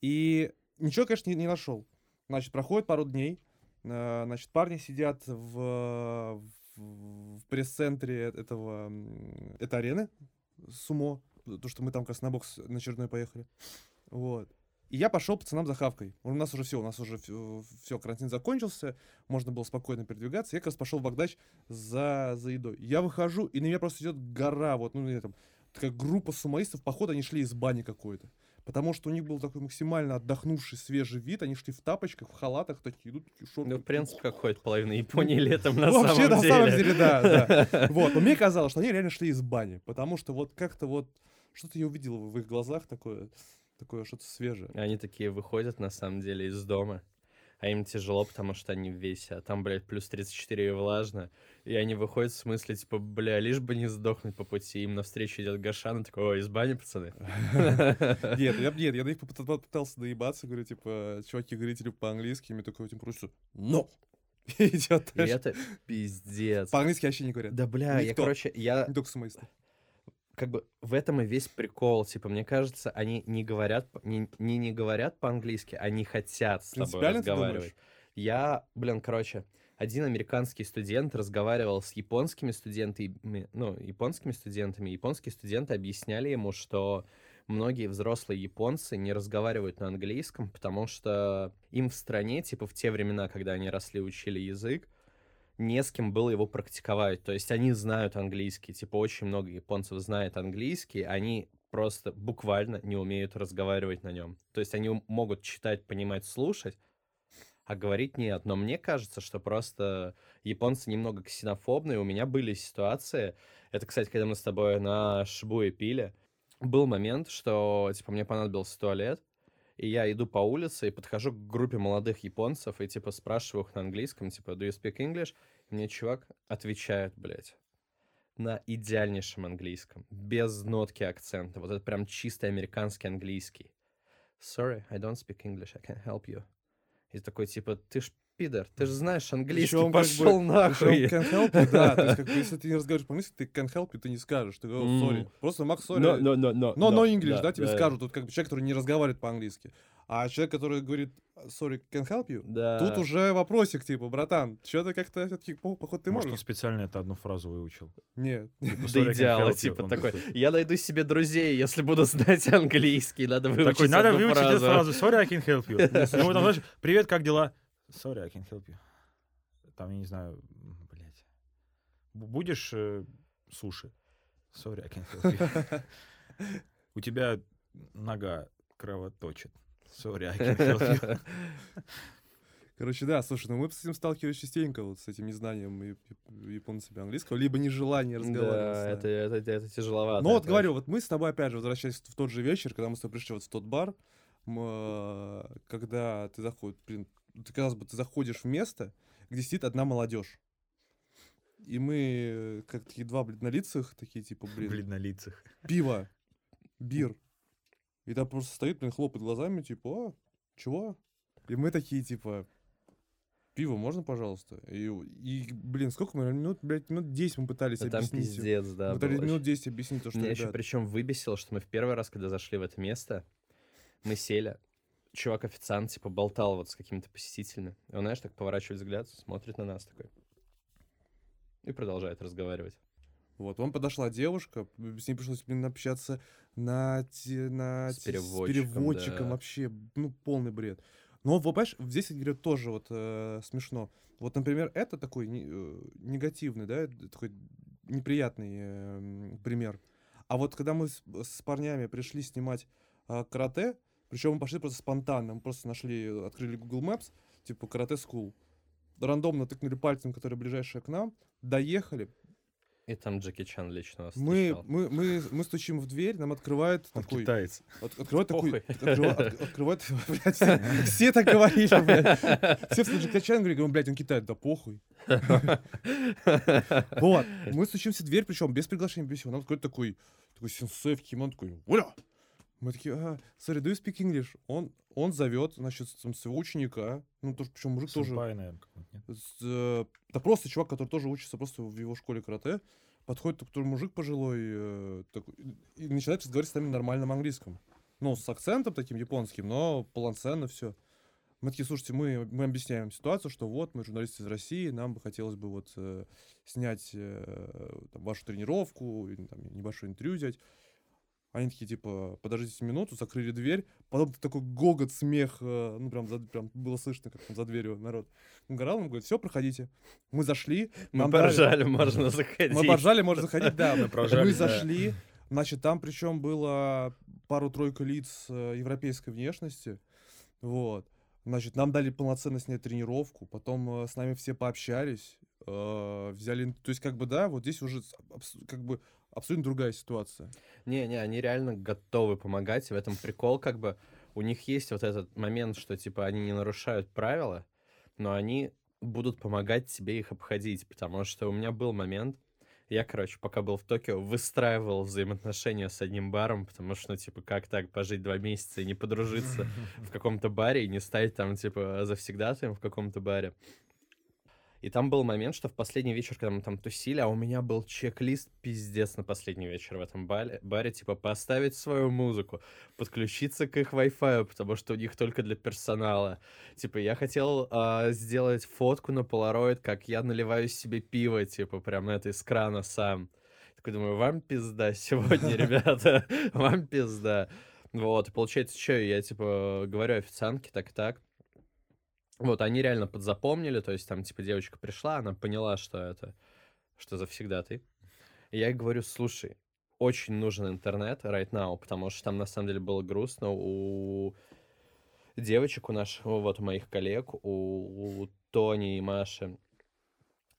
И ничего, конечно, не, не нашел. Значит, проходит пару дней. э, Значит, парни сидят в, в, в пресс-центре этого, м, этой арены сумо. То, что мы там как раз на бокс на очередной поехали. Вот. И я пошел пацанам за хавкой. У нас уже все, у нас уже все, карантин закончился, можно было спокойно передвигаться. Я как раз пошел в Багдач за, за едой. Я выхожу, и на меня просто идет гора, вот, ну, там, такая группа сумоистов, походу, они шли из бани какой-то. Потому что у них был такой максимально отдохнувший свежий вид, они шли в тапочках, в халатах, такие идут, такие шорты. Ну, в принципе, как ходит половина Японии летом на Вообще, самом на деле. самом деле, да, да. Вот, но мне казалось, что они реально шли из бани, потому что вот как-то вот что-то я увидел в их глазах такое, такое что-то свежее. Они такие выходят, на самом деле, из дома. А им тяжело, потому что они в весе. А там, блядь, плюс 34 и влажно. И они выходят в смысле, типа, бля, лишь бы не сдохнуть по пути. Им навстречу идет Гашан и такой, ой, из бани, пацаны. Нет, я, нет, я на них попыт- попытался доебаться, говорю, типа, чуваки, говорите ли по-английски, и мне такой типа просто «но». И идет И это пиздец. По-английски вообще не говорят. Да, бля, я, короче, я Не только сумоисты. Как бы в этом и весь прикол. Типа, мне кажется, они не говорят, не, не, не говорят по-английски, они хотят с тобой разговаривать. Я, блин, короче, один американский студент разговаривал с японскими студентами, ну, японскими студентами. Японские студенты объясняли ему, что многие взрослые японцы не разговаривают на английском, потому что им в стране, типа в те времена, когда они росли, учили язык, не с кем было его практиковать. То есть они знают английский, типа очень много японцев знает английский, они просто буквально не умеют разговаривать на нем. То есть они могут читать, понимать, слушать, а говорить нет. Но мне кажется, что просто японцы немного ксенофобные. У меня были ситуации, это, кстати, когда мы с тобой на Шибуе пили, был момент, что, типа, мне понадобился туалет, И я иду по улице и подхожу к группе молодых японцев и, типа, спрашиваю их на английском, типа, do you speak English? И мне чувак отвечает, блядь, на идеальнейшем английском, без нотки акцента. Вот это прям чистый американский английский. Sorry, I don't speak English, I can't help you. И такой, типа, ты ж пидор, ты же знаешь английский, Причем, как бы, пошел нахуй. Причем can't help you, да. То есть, как бы, если ты не разговариваешь по-английски, ты can't help you, ты не скажешь. Ты говоришь, sorry. Просто Макс, sorry. Но, но, но, но, Но, но, English, да, тебе да, скажут. Тут как бы человек, который не разговаривает по-английски. А человек, который говорит, sorry, can help you, Да. тут уже вопросик, типа, братан, что-то как-то все-таки, походу, ты Может, он можешь? специально это одну фразу выучил. Нет. Типа, До «Sorry, I can't идеала, help you». типа, Он такой, я найду себе друзей, если буду знать английский, надо выучить Такой, надо выучить эту фразу». Sorry, I can help you. Ну, вот там, знаешь, привет, как дела? Sorry, I can help you. Там, я не знаю, блядь. Будешь э, суши? Sorry, I can help you. У тебя нога кровоточит. Sorry, I can help you. Короче, да, слушай, ну мы с этим сталкивались частенько, вот с этим незнанием яп- японцами английского, либо нежелание разговаривать. Да, это, это, это тяжеловато. Ну вот говорю, вот мы с тобой опять же, возвращаясь в тот же вечер, когда мы с тобой пришли вот в тот бар, э, когда ты заходишь, блин, ты, казалось бы, ты заходишь в место, где сидит одна молодежь. И мы, э, как такие два бледнолицых, такие типа, блин, лицах. пиво, бир. И там просто стоит, блин, хлопает глазами, типа, а, чего? И мы такие, типа, пиво можно, пожалуйста? И, и, блин, сколько мы, минут, блядь, минут 10 мы пытались Да там объяснить. пиздец, да. мы пытались минут очень. 10 объяснить то, что, Меня еще ребят, причем выбесило, что мы в первый раз, когда зашли в это место, мы сели, чувак-официант, типа, болтал вот с какими-то посетителями. И он, знаешь, так поворачивает взгляд, смотрит на нас такой. И продолжает разговаривать. Вот, вам подошла девушка, с ней пришлось, блин, общаться на, те- на С те- переводчиком, переводчиком, да. вообще, ну, полный бред. Но, вот, понимаешь, здесь, я говорю, тоже вот э, смешно. Вот, например, это такой не- э, негативный, да, такой неприятный э, пример. А вот когда мы с, с парнями пришли снимать а, карате, причем мы пошли просто спонтанно, мы просто нашли, открыли Google Maps, типа карате school, рандомно тыкнули пальцем, который ближайший к нам, доехали, И там Джеки Чан лично вас мы, мы, мы, мы стучим в дверь, нам открывает Он такой... китаец. от- открывает такой... Открывает... блядь, все, все так говорили, блядь. Все в Джекачан говорили, блядь, он китаец, да похуй. Вот. Мы стучимся в дверь, причем без приглашения, без всего. Нам откроет такой, такой сенсей в кимоно, такой, уля! Мы такие, ага, sorry, do you speak English? Он, он зовет, значит, там, своего ученика, ну, тоже, причем мужик тоже Сэмпай, наверное, какой-нибудь, нет? с, э, да просто чувак, который тоже учится просто в его школе карате, подходит такой мужик пожилой э, такой, и начинает разговаривать с нами на нормальном английском. Ну, с акцентом таким японским, но полноценно все. Мы такие, слушайте, мы, мы объясняем ситуацию, что вот, мы журналисты из России, нам бы хотелось бы вот э, снять э, там, вашу тренировку, или, там, небольшое интервью взять. Они такие, типа, подождите минуту, закрыли дверь, потом такой гогот, смех, э, ну, прям, за- прям было слышно, как там за дверью народ угорал, он говорит, все, проходите. Мы зашли, Мы нам дали- поржали, можно заходить. мы поржали, можно заходить, да. Мы поржали, Мы да. зашли, значит, там причем было пару-тройку лиц э, европейской внешности, вот. Значит, нам дали полноценно снять тренировку, потом э, с нами все пообщались, э, взяли, то есть как бы да, вот здесь уже как бы абсолютно другая ситуация. Не-не, они реально готовы помогать, в этом прикол, как бы, у них есть вот этот момент, что, типа, они не нарушают правила, но они будут помогать тебе их обходить, потому что у меня был момент, я, короче, пока был в Токио, выстраивал взаимоотношения с одним баром, потому что, ну, типа, как так пожить два месяца и не подружиться в каком-то баре и не стать там, типа, завсегдатаем в каком-то баре. И там был момент, что в последний вечер, когда мы там тусили, а у меня был чек-лист пиздец на последний вечер в этом баре, баре, типа, поставить свою музыку, подключиться к их Wi-Fi, потому что у них только для персонала. Типа, я хотел а, сделать фотку на Polaroid, как я наливаю себе пиво, типа, прям это из крана сам. Такой думаю, вам пизда сегодня, ребята, вам пизда. Вот, и получается, что, я, типа, говорю официантке так и так, вот, они реально подзапомнили, то есть там, типа, девочка пришла, она поняла, что это, что завсегда ты. И я говорю, слушай, очень нужен интернет right now, потому что там, на самом деле, было грустно у девочек, у наших, вот, у моих коллег, у, у Тони и Маши.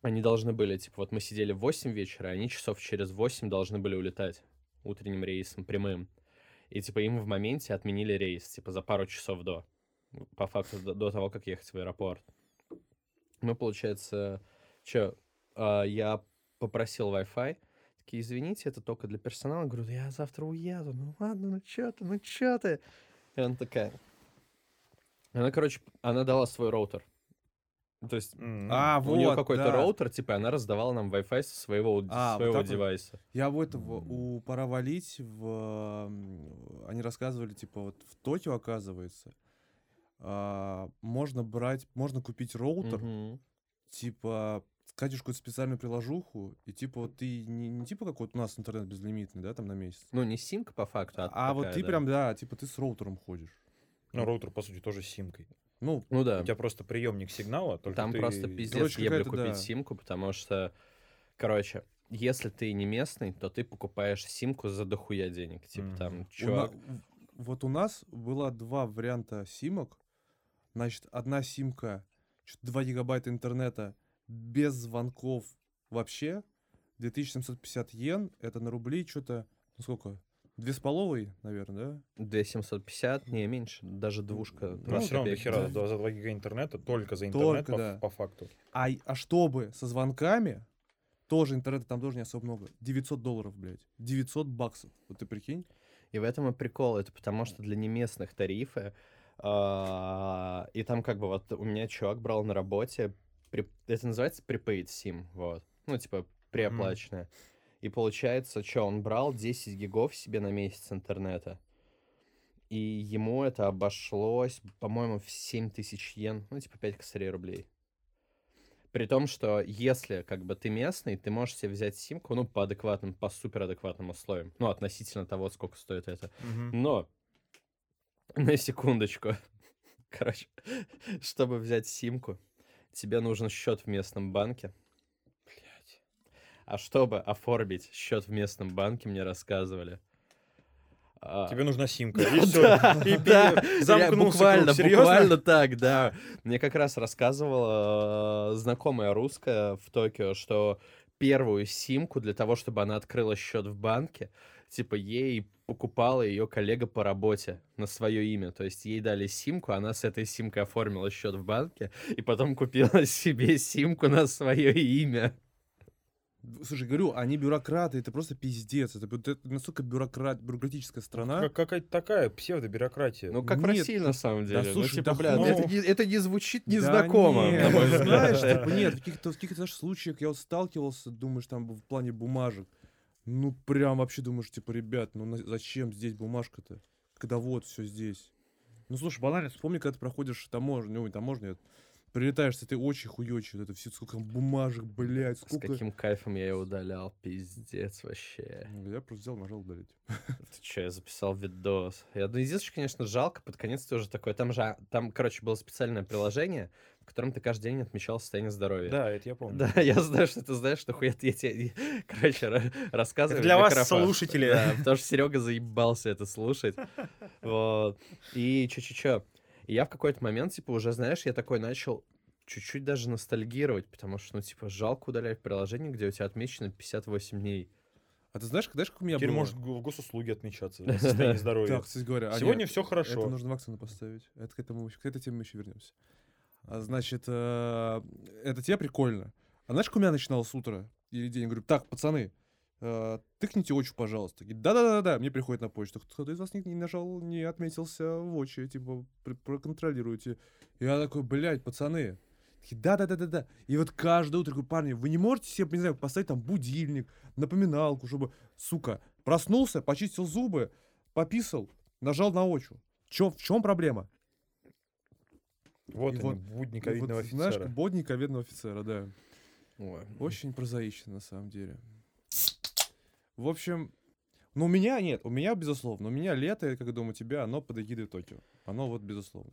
Они должны были, типа, вот мы сидели в 8 вечера, они часов через 8 должны были улетать утренним рейсом прямым. И, типа, им в моменте отменили рейс, типа, за пару часов до. По факту, до, до того, как ехать в аэропорт. Мы, получается, что, я попросил Wi-Fi, такие, извините, это только для персонала. Говорю, я завтра уеду. Ну ладно, ну чё ты, ну чё ты? И она такая... Она, короче, она дала свой роутер. То есть М, А, у нее вот, какой-то да. роутер, типа, она раздавала нам Wi-Fi со своего, А, своего вот. девайса. Я у этого, у «Пора валить», в, они рассказывали, типа, вот в Токио, оказывается, а, можно брать, можно купить роутер, Мгм. типа, скачиваешь какую-то специальную приложуху, и типа вот ты не, не типа как вот у нас интернет безлимитный, да, там на месяц. Ну, не симка по факту, а, А вот такая, ты да. прям, да, типа ты с роутером ходишь. Ну, роутер, по сути, тоже с симкой. Ну, Ну да. У тебя просто приемник сигнала, только Там ты- просто пиздец Короче, еблю купить да. симку, потому что, короче, если ты не местный, то ты покупаешь симку за дохуя денег. Типа Мгм. там, у на- чувак... в- вот у нас было два варианта симок. Значит, одна симка, чё-то 2 гигабайта интернета без звонков вообще. 2750 йен, это на рубли что-то, ну сколько? Две с половой, наверное, да? 2750, не, меньше, даже двушка. Ну, 20 все равно до хера, да. за 2 гига интернета, только за интернет, Только, по, да. по факту. А, а чтобы со звонками, тоже интернета там тоже не особо много. 900 долларов, блядь. 900 баксов. Вот ты прикинь? И в этом и прикол, это потому что для неместных тарифы, а, и там как бы вот у меня чувак брал на работе, при- это называется prepaid SIM, вот, ну типа преоплаченное. И получается, что он брал 10 гигов себе на месяц интернета, и ему это обошлось, по-моему, в 7 тысяч йен, ну типа 5 косарей рублей. При том, что если как бы ты местный, ты можешь себе взять симку, ну, по адекватным, по суперадекватным условиям. Ну, относительно того, сколько стоит это. Но, на секундочку. Короче, чтобы взять симку, тебе нужен счет в местном банке. А чтобы оформить счет в местном банке, мне рассказывали. а, Тебе нужна симка. да, И все. И замкнулся буквально, буквально так, да. Мне как раз рассказывала э, знакомая русская в Токио, что первую симку для того, чтобы она открыла счет в банке, типа ей покупала ее коллега по работе на свое имя. То есть ей дали симку, она с этой симкой оформила счет в банке и потом купила себе симку на свое имя. Слушай, говорю, они бюрократы, это просто пиздец. Это, это настолько бюрократ, бюрократическая страна. Как- Какая-то такая псевдобюрократия. Ну, как в Нет, России, на самом деле. ну, слушай, типа, да бля, ну- это, не, это не звучит Да незнакомо, нет, ну, взгляд. знаешь, типа, нет, в каких-то, в каких-то даже случаях я вот сталкивался, думаешь, там в плане бумажек. Ну, прям вообще думаешь, типа, ребят, ну на- зачем здесь бумажка-то? Когда вот все здесь. Ну, слушай, банально, вспомни, когда ты проходишь таможню, ой, таможню, прилетаешь с этой очи хуёчей, вот это все, сколько там бумажек, блядь, С сколько... каким кайфом я ее удалял, пиздец вообще. Я просто взял, нажал удалить. Ты чё, я записал видос. Я, ну, единственное, конечно, жалко, под конец тоже такое. Там же, а, там, короче, было специальное приложение, в котором ты каждый день отмечал состояние здоровья. Да, это я помню. Да, я знаю, что ты знаешь, что хуя я тебе, короче, ра- рассказываю. Это для вас, микрофон. слушатели. Да, потому что Серега заебался это слушать. Вот. И чё-чё-чё. И я в какой-то момент, типа, уже, знаешь, я такой начал чуть-чуть даже ностальгировать, потому что, ну, типа, жалко удалять приложение, где у тебя отмечено 58 дней. А ты знаешь, знаешь, как у меня Теперь было? может в госуслуги отмечаться. за Состояние здоровья. Да, кстати говоря. а Сегодня все хорошо. Это нужно Максону поставить. Это к этому к этой теме мы еще вернемся. А, значит, э, это тебе прикольно. А знаешь, как у меня начиналось с утра или день? Я говорю, так, пацаны, тыкните очу, пожалуйста. Да-да-да-да, мне приходит на почту. Кто-то из вас не, не нажал, не отметился в очи, типа, пр- проконтролируйте. Я такой, блядь, пацаны. Такие, да-да-да-да-да. И вот каждое утро говорю, парни, вы не можете себе, не знаю, поставить там будильник, напоминалку, чтобы, сука, проснулся, почистил зубы, пописал, нажал на очу. Чё, в чем проблема? Вот И они, вот- будни ковидного вот, знаешь, офицера. бодни ковидного офицера, да. Ой. Очень прозаично, на самом деле. В общем, ну у меня нет, у меня безусловно. У меня лето, как я думаю, у тебя, оно под эгидой Токио. Оно вот безусловно.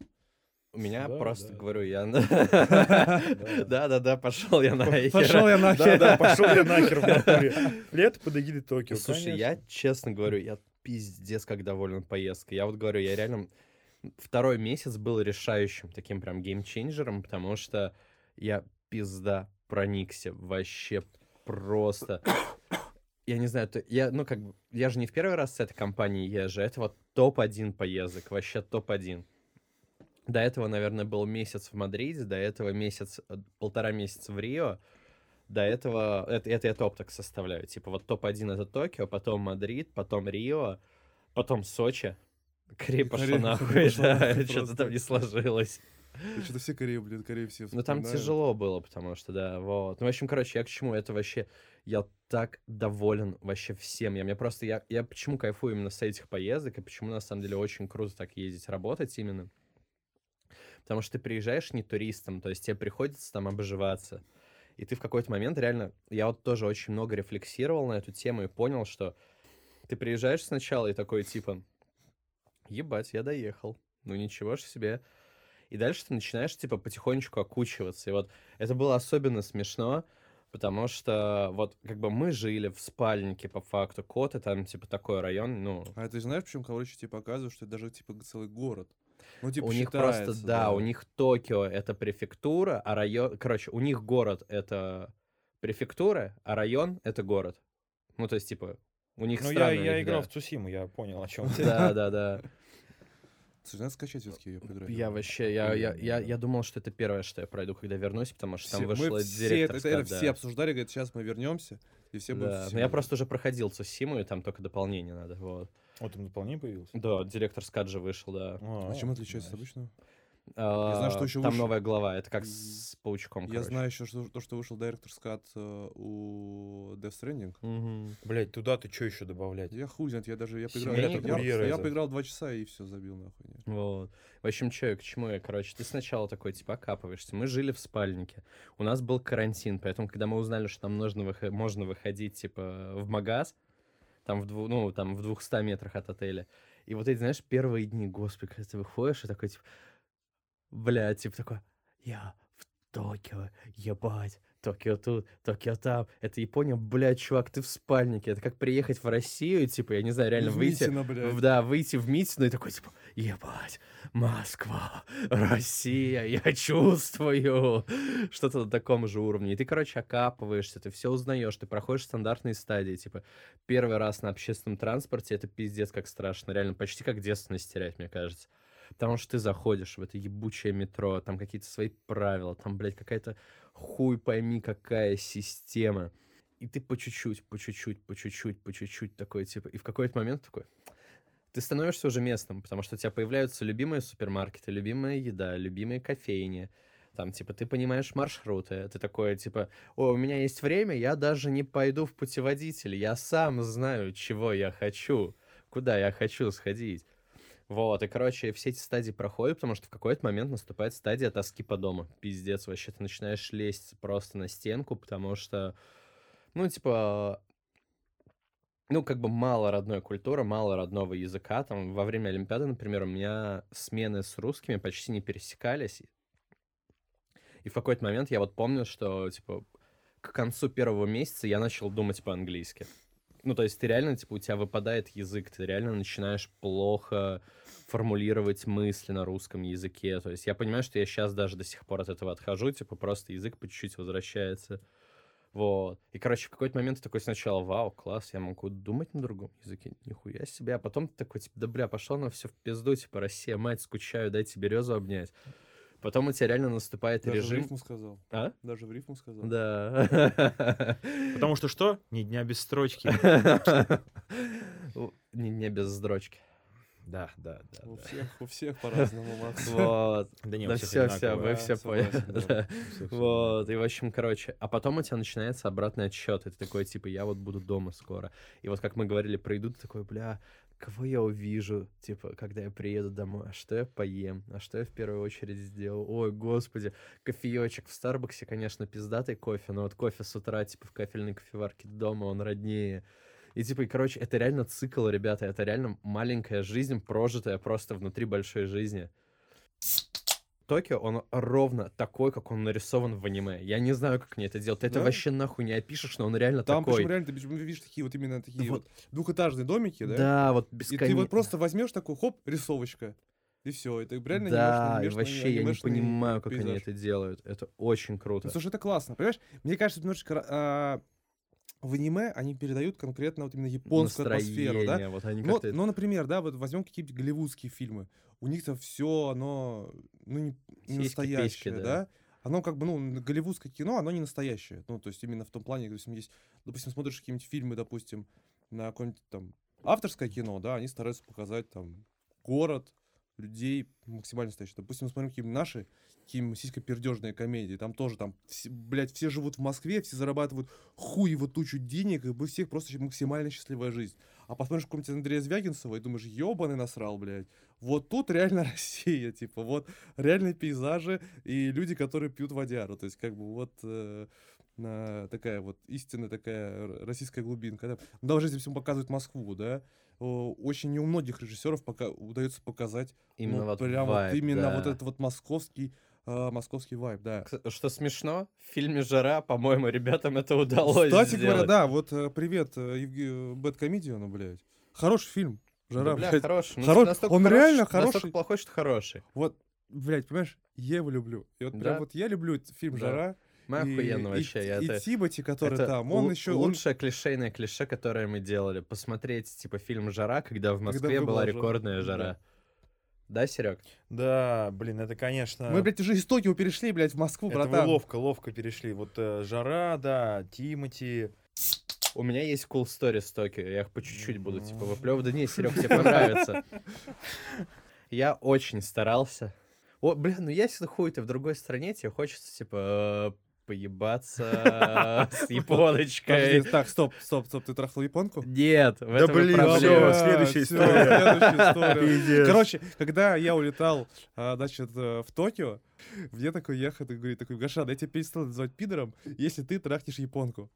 У меня Да, просто, да. говорю, я... Да. Да-да-да, пошел я нахер. Пошел я нахер. да, пошел я нахер в натуре. Лето под эгидой Токио, Слушай, я честно говорю, я пиздец как доволен поездкой. Я вот говорю, я реально... Второй месяц был решающим таким прям game changer ом, потому что я пизда проникся вообще просто. Я не знаю, то- я, ну, как бы, я же не в первый раз с этой компанией езжу, это вот топ-1 поездок, вообще топ-1. До этого, наверное, был месяц в Мадриде, до этого месяц, э, полтора месяца в Рио, до этого, это, это я топ так составляю, типа вот топ-1 это Токио, потом Мадрид, потом Рио, потом Сочи. Корея пошла нахуй, да, что-то там не сложилось. Что-то все Корею, блин, Корею все Ну там тяжело было, потому что, да, вот. Ну, в общем, короче, я к чему? Это вообще, я так доволен вообще всем. Я, мне просто, я, я почему кайфую именно с этих поездок, и почему, на самом деле, очень круто так ездить, работать именно. Потому что ты приезжаешь не туристом, то есть тебе приходится там обживаться. И ты в какой-то момент реально... Я вот тоже очень много рефлексировал на эту тему и понял, что ты приезжаешь сначала и такой, типа, ебать, я доехал. Ну ничего ж себе. И дальше ты начинаешь, типа, потихонечку окучиваться. И вот это было особенно смешно, потому что вот как бы мы жили в спальнике, по факту. Кот, и там, типа, такой район, ну... А ты знаешь, почему, короче, тебе показывают, что это даже, типа, целый город? Ну, типа, у них просто, считается, да, у них Токио это префектура, а район... Короче, у них город это префектура, а район это город. Ну, то есть, типа, у них Ну, я, я играл да. в Цусиму, я понял, о чем ты. Да, да, да. Слушай, надо скачать все-таки ее поиграть. Я вообще, я, я, я, да. я думал, что это первое, что я пройду, когда вернусь, потому что там Все- мы вышла все директор. это, это все обсуждали, говорят, сейчас мы вернемся, и все будут... Да, но я просто уже проходил Цусиму, и там только дополнение надо, вот. Вот там дополнение появилось? Да, директор скат же вышел, да. А чем отличается от обычного? А, знаю, что еще Там выше. новая глава, это как с паучком, Я короче. знаю еще, что, то, что вышел Director's Cut э, у Death Stranding. Мгм. Блять, туда ты что еще добавлять? Я хуй знает, я даже я поиграл, я, я это. поиграл два часа и все забил нахуй. нет. Вот. В общем, что, к чему я, короче, ты сначала такой, типа, окапываешься. Мы жили в спальнике. У нас был карантин, поэтому, когда мы узнали, что нам нужно выхо- можно выходить, типа, в магаз, там в, дву- ну, там в 200 метрах от отеля, и вот эти, знаешь, первые дни, господи, когда ты выходишь, и такой, типа, бля, типа, такой, я в Токио, ебать, Токио тут, Токио там. Это Япония, блядь, чувак, ты в спальнике. Это как приехать в Россию, типа, я не знаю, реально В выйти... Митино, блядь. В- Да, выйти в Митино и такой, типа, ебать, Москва, Россия, я чувствую. Что-то на таком же уровне. И ты, короче, окапываешься, ты все узнаешь, ты проходишь стандартные стадии. Типа, первый раз на общественном транспорте это пиздец как страшно. Реально, почти как девственность терять, мне кажется. Потому что ты заходишь в это ебучее метро, там какие-то свои правила, там, блядь, какая-то хуй пойми какая система. И ты по чуть-чуть, по чуть-чуть, по чуть-чуть, по чуть-чуть такой, типа, и в какой-то момент такой, ты становишься уже местным, потому что у тебя появляются любимые супермаркеты, любимая еда, любимые кофейни. Там, типа, ты понимаешь маршруты. Ты такой, типа, о, у меня есть время, я даже не пойду в путеводитель. Я сам знаю, чего я хочу, куда я хочу сходить. Вот, и, короче, все эти стадии проходят, потому что в какой-то момент наступает стадия тоски по дому. Пиздец, вообще, ты начинаешь лезть просто на стенку, потому что, ну, типа, ну, как бы мало родной культуры, мало родного языка. Там во время Олимпиады, например, у меня смены с русскими почти не пересекались. И в какой-то момент я вот помню, что, типа, к концу первого месяца я начал думать по-английски. Ну, то есть ты реально, типа, у тебя выпадает язык, ты реально начинаешь плохо формулировать мысли на русском языке. То есть я понимаю, что я сейчас даже до сих пор от этого отхожу, типа, просто язык по чуть-чуть возвращается. Вот. И, короче, в какой-то момент ты такой сначала, вау, класс, я могу думать на другом языке, нихуя себе. А потом ты такой, типа, да бля, пошел на все в пизду, типа, Россия, мать, скучаю, дайте березу обнять. Потом у тебя реально наступает Даже в режим... рифму сказал. А? Даже в рифму сказал. Да. Потому что что? Ни дня без строчки. Не, не без строчки. Да, да, да. У да. всех, у всех по-разному, Макс. Вот. Да не, у всех все, все, одинаково. вы да, все поняли. Вот, и в общем, короче, а потом у тебя начинается обратный отсчет, ты такой, типа, я вот буду дома скоро. И вот как мы говорили про еду, ты такой, бля, кого я увижу, типа, когда я приеду домой, а что я поем, а что я в первую очередь сделал, ой, господи, кофеечек в Старбаксе, конечно, пиздатый кофе, но вот кофе с утра, типа, в кафельной кофеварке дома, он роднее. И типа, и, короче, это реально цикл, ребята, это реально маленькая жизнь, прожитая просто внутри большой жизни. Токио, он ровно такой, как он нарисован в аниме. Я не знаю, как мне это делать. Ты это Да? вообще нахуй не опишешь, но он реально Там такой. причем реально, ты видишь такие вот именно такие Вот. вот двухэтажные домики, да? Да, вот И бесконечно. ты вот просто возьмешь такой, хоп, рисовочка. И все, это реально Да, и анимешный- вообще я не понимаю, как они пейзаж. это делают. Это очень круто. Ну, слушай, это классно, понимаешь? Мне кажется, это немножечко а, в аниме они передают конкретно вот именно японскую атмосферу, да? Настроение, Вот они как-то... ну, например, да, вот возьмем какие-нибудь голливудские фильмы. У них-то все, оно, ну, не, не настоящее, да. да. Оно как бы, ну, голливудское кино, оно не настоящее. Ну, то есть именно в том плане, допустим, есть, допустим, смотришь какие-нибудь фильмы, допустим, на какое-нибудь там авторское кино, да, они стараются показать там город, людей максимально настоящие. Допустим, мы смотрим какие-нибудь наши, какие-нибудь сиськопердежные комедии, там тоже там, все, блядь, все живут в Москве, все зарабатывают хуево тучу денег, и у всех просто максимально счастливая жизнь. А посмотришь какого-нибудь Андрея Звягинцева и думаешь, ебаный насрал, блядь. Вот тут реально Россия, типа, вот реальные пейзажи и люди, которые пьют водяру. То есть, как бы, вот э, на- такая вот истинная такая российская глубинка. Да? Ну, Даже если всем показывают Москву, да, очень не у многих режиссеров пока удается показать Именно ну, вот прям вайб, вот именно да. вот этот вот московский, э, московский вайб, да. Что смешно, в фильме «Жара», по-моему, ребятам это удалось Кстати говоря, сделать. да, вот э, привет э, Евге- Бэткомедиану, блядь. Хороший фильм. Да, Жара, бля, блядь. хороший. Ну, Хорош- он хороший, реально что- настолько хороший. плохой, что хороший. Вот, блядь, понимаешь, я его люблю. И вот Да. прям вот я люблю фильм Да. Мы и, охуенно и- вообще. я и это- Тимоти, который это там, он еще... Он... лучшее клишейное клише, которое мы делали. Посмотреть, типа, фильм «Жара», когда в Москве была была рекордная жара. Да, Серег? Да, блин, это, конечно... Мы, блядь, уже из Токио перешли, блядь, в Москву, это братан. ловко, ловко перешли. Вот э, Жара, да, Тимати. У меня есть cool story с Токио, я их по чуть-чуть буду, типа, выплевывать. Да не, Серег, тебе понравится. Я очень старался. О, бля, ну если хуй ты в другой стране, тебе хочется, типа, э, поебаться с японочкой. Подожди, Так, стоп, стоп, стоп, ты трахнул японку? Нет, в Да этом блин, всё, следующая история. следующая история. Пиздец. Короче, когда я улетал, а, значит, э, в Токио, мне такой ехать и говорит, такой, Гаша, я тебя перестал называть пидором, если ты трахнешь японку.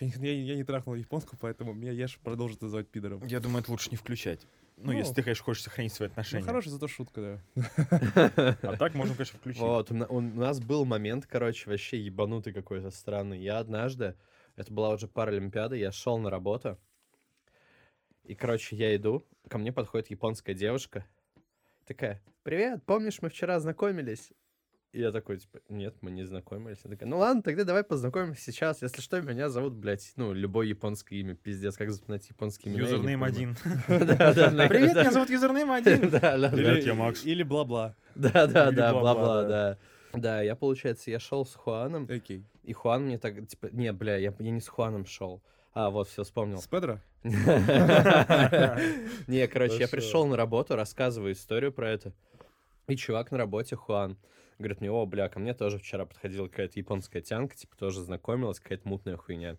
Я, не- я, я не трахнул японку, поэтому меня Яша продолжит называть пидором. Я думаю, это лучше не включать. Ну, Ну. если ты, конечно, хочешь сохранить свои Ну, отношения. хорошая зато шутка, да. А так можно, конечно, включить. Вот, у на- у нас был момент, короче, вообще ебанутый какой-то странный. Я однажды, это была уже Паралимпиада, я шел на работу, и, короче, я иду, ко мне подходит японская девушка, такая, привет, помнишь, мы вчера знакомились? И я такой, типа, нет, мы не знакомились. Она такая, ну ладно, тогда давай познакомимся сейчас. Если что, меня зовут, блядь, ну, любое японское имя, пиздец, как запоминать японские имена? не Юзернейм один. Привет, меня зовут Юзернейм один. Да, да, да. Привет, я Макс. Или бла-бла. Да, да, Или да, бла-бла, да. да. Я, получается, я шел с Хуаном, Окей. и Хуан мне так, типа, не, бля, я, я не с Хуаном шел. А, вот, все, вспомнил. С Педро? Не, короче, я пришел на работу, рассказываю историю про это. И чувак на работе, Хуан, говорит мне, о, бля, ко мне тоже вчера подходила какая-то японская тянка, типа, тоже знакомилась, какая-то мутная хуйня.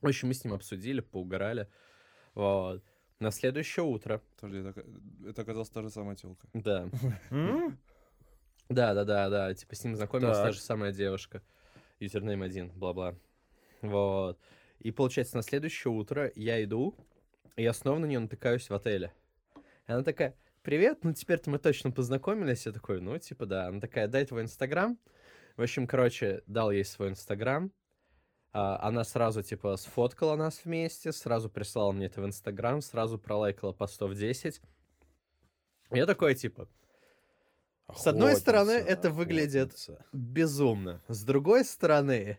В общем, мы с ним обсудили, поугорали. Вот. На следующее утро, Подожди, это, это оказалась та же самая телка. да? Да, да, да, да. Типа с ним знакомилась та Так. же самая девушка. Юзернейм один, бла-бла. Вот. И получается, на следующее утро я иду, и я снова на нее натыкаюсь в отеле. И она такая, привет, ну теперь-то мы точно познакомились. Я такой, ну типа да. Она такая, дай твой инстаграм. В общем, короче, дал ей свой инстаграм. А, она сразу, типа, сфоткала нас вместе, сразу прислала мне это в инстаграм, сразу пролайкала постов 10. Я такой, типа, С одной стороны, Охотница, это выглядит- охотница. безумно. С другой стороны,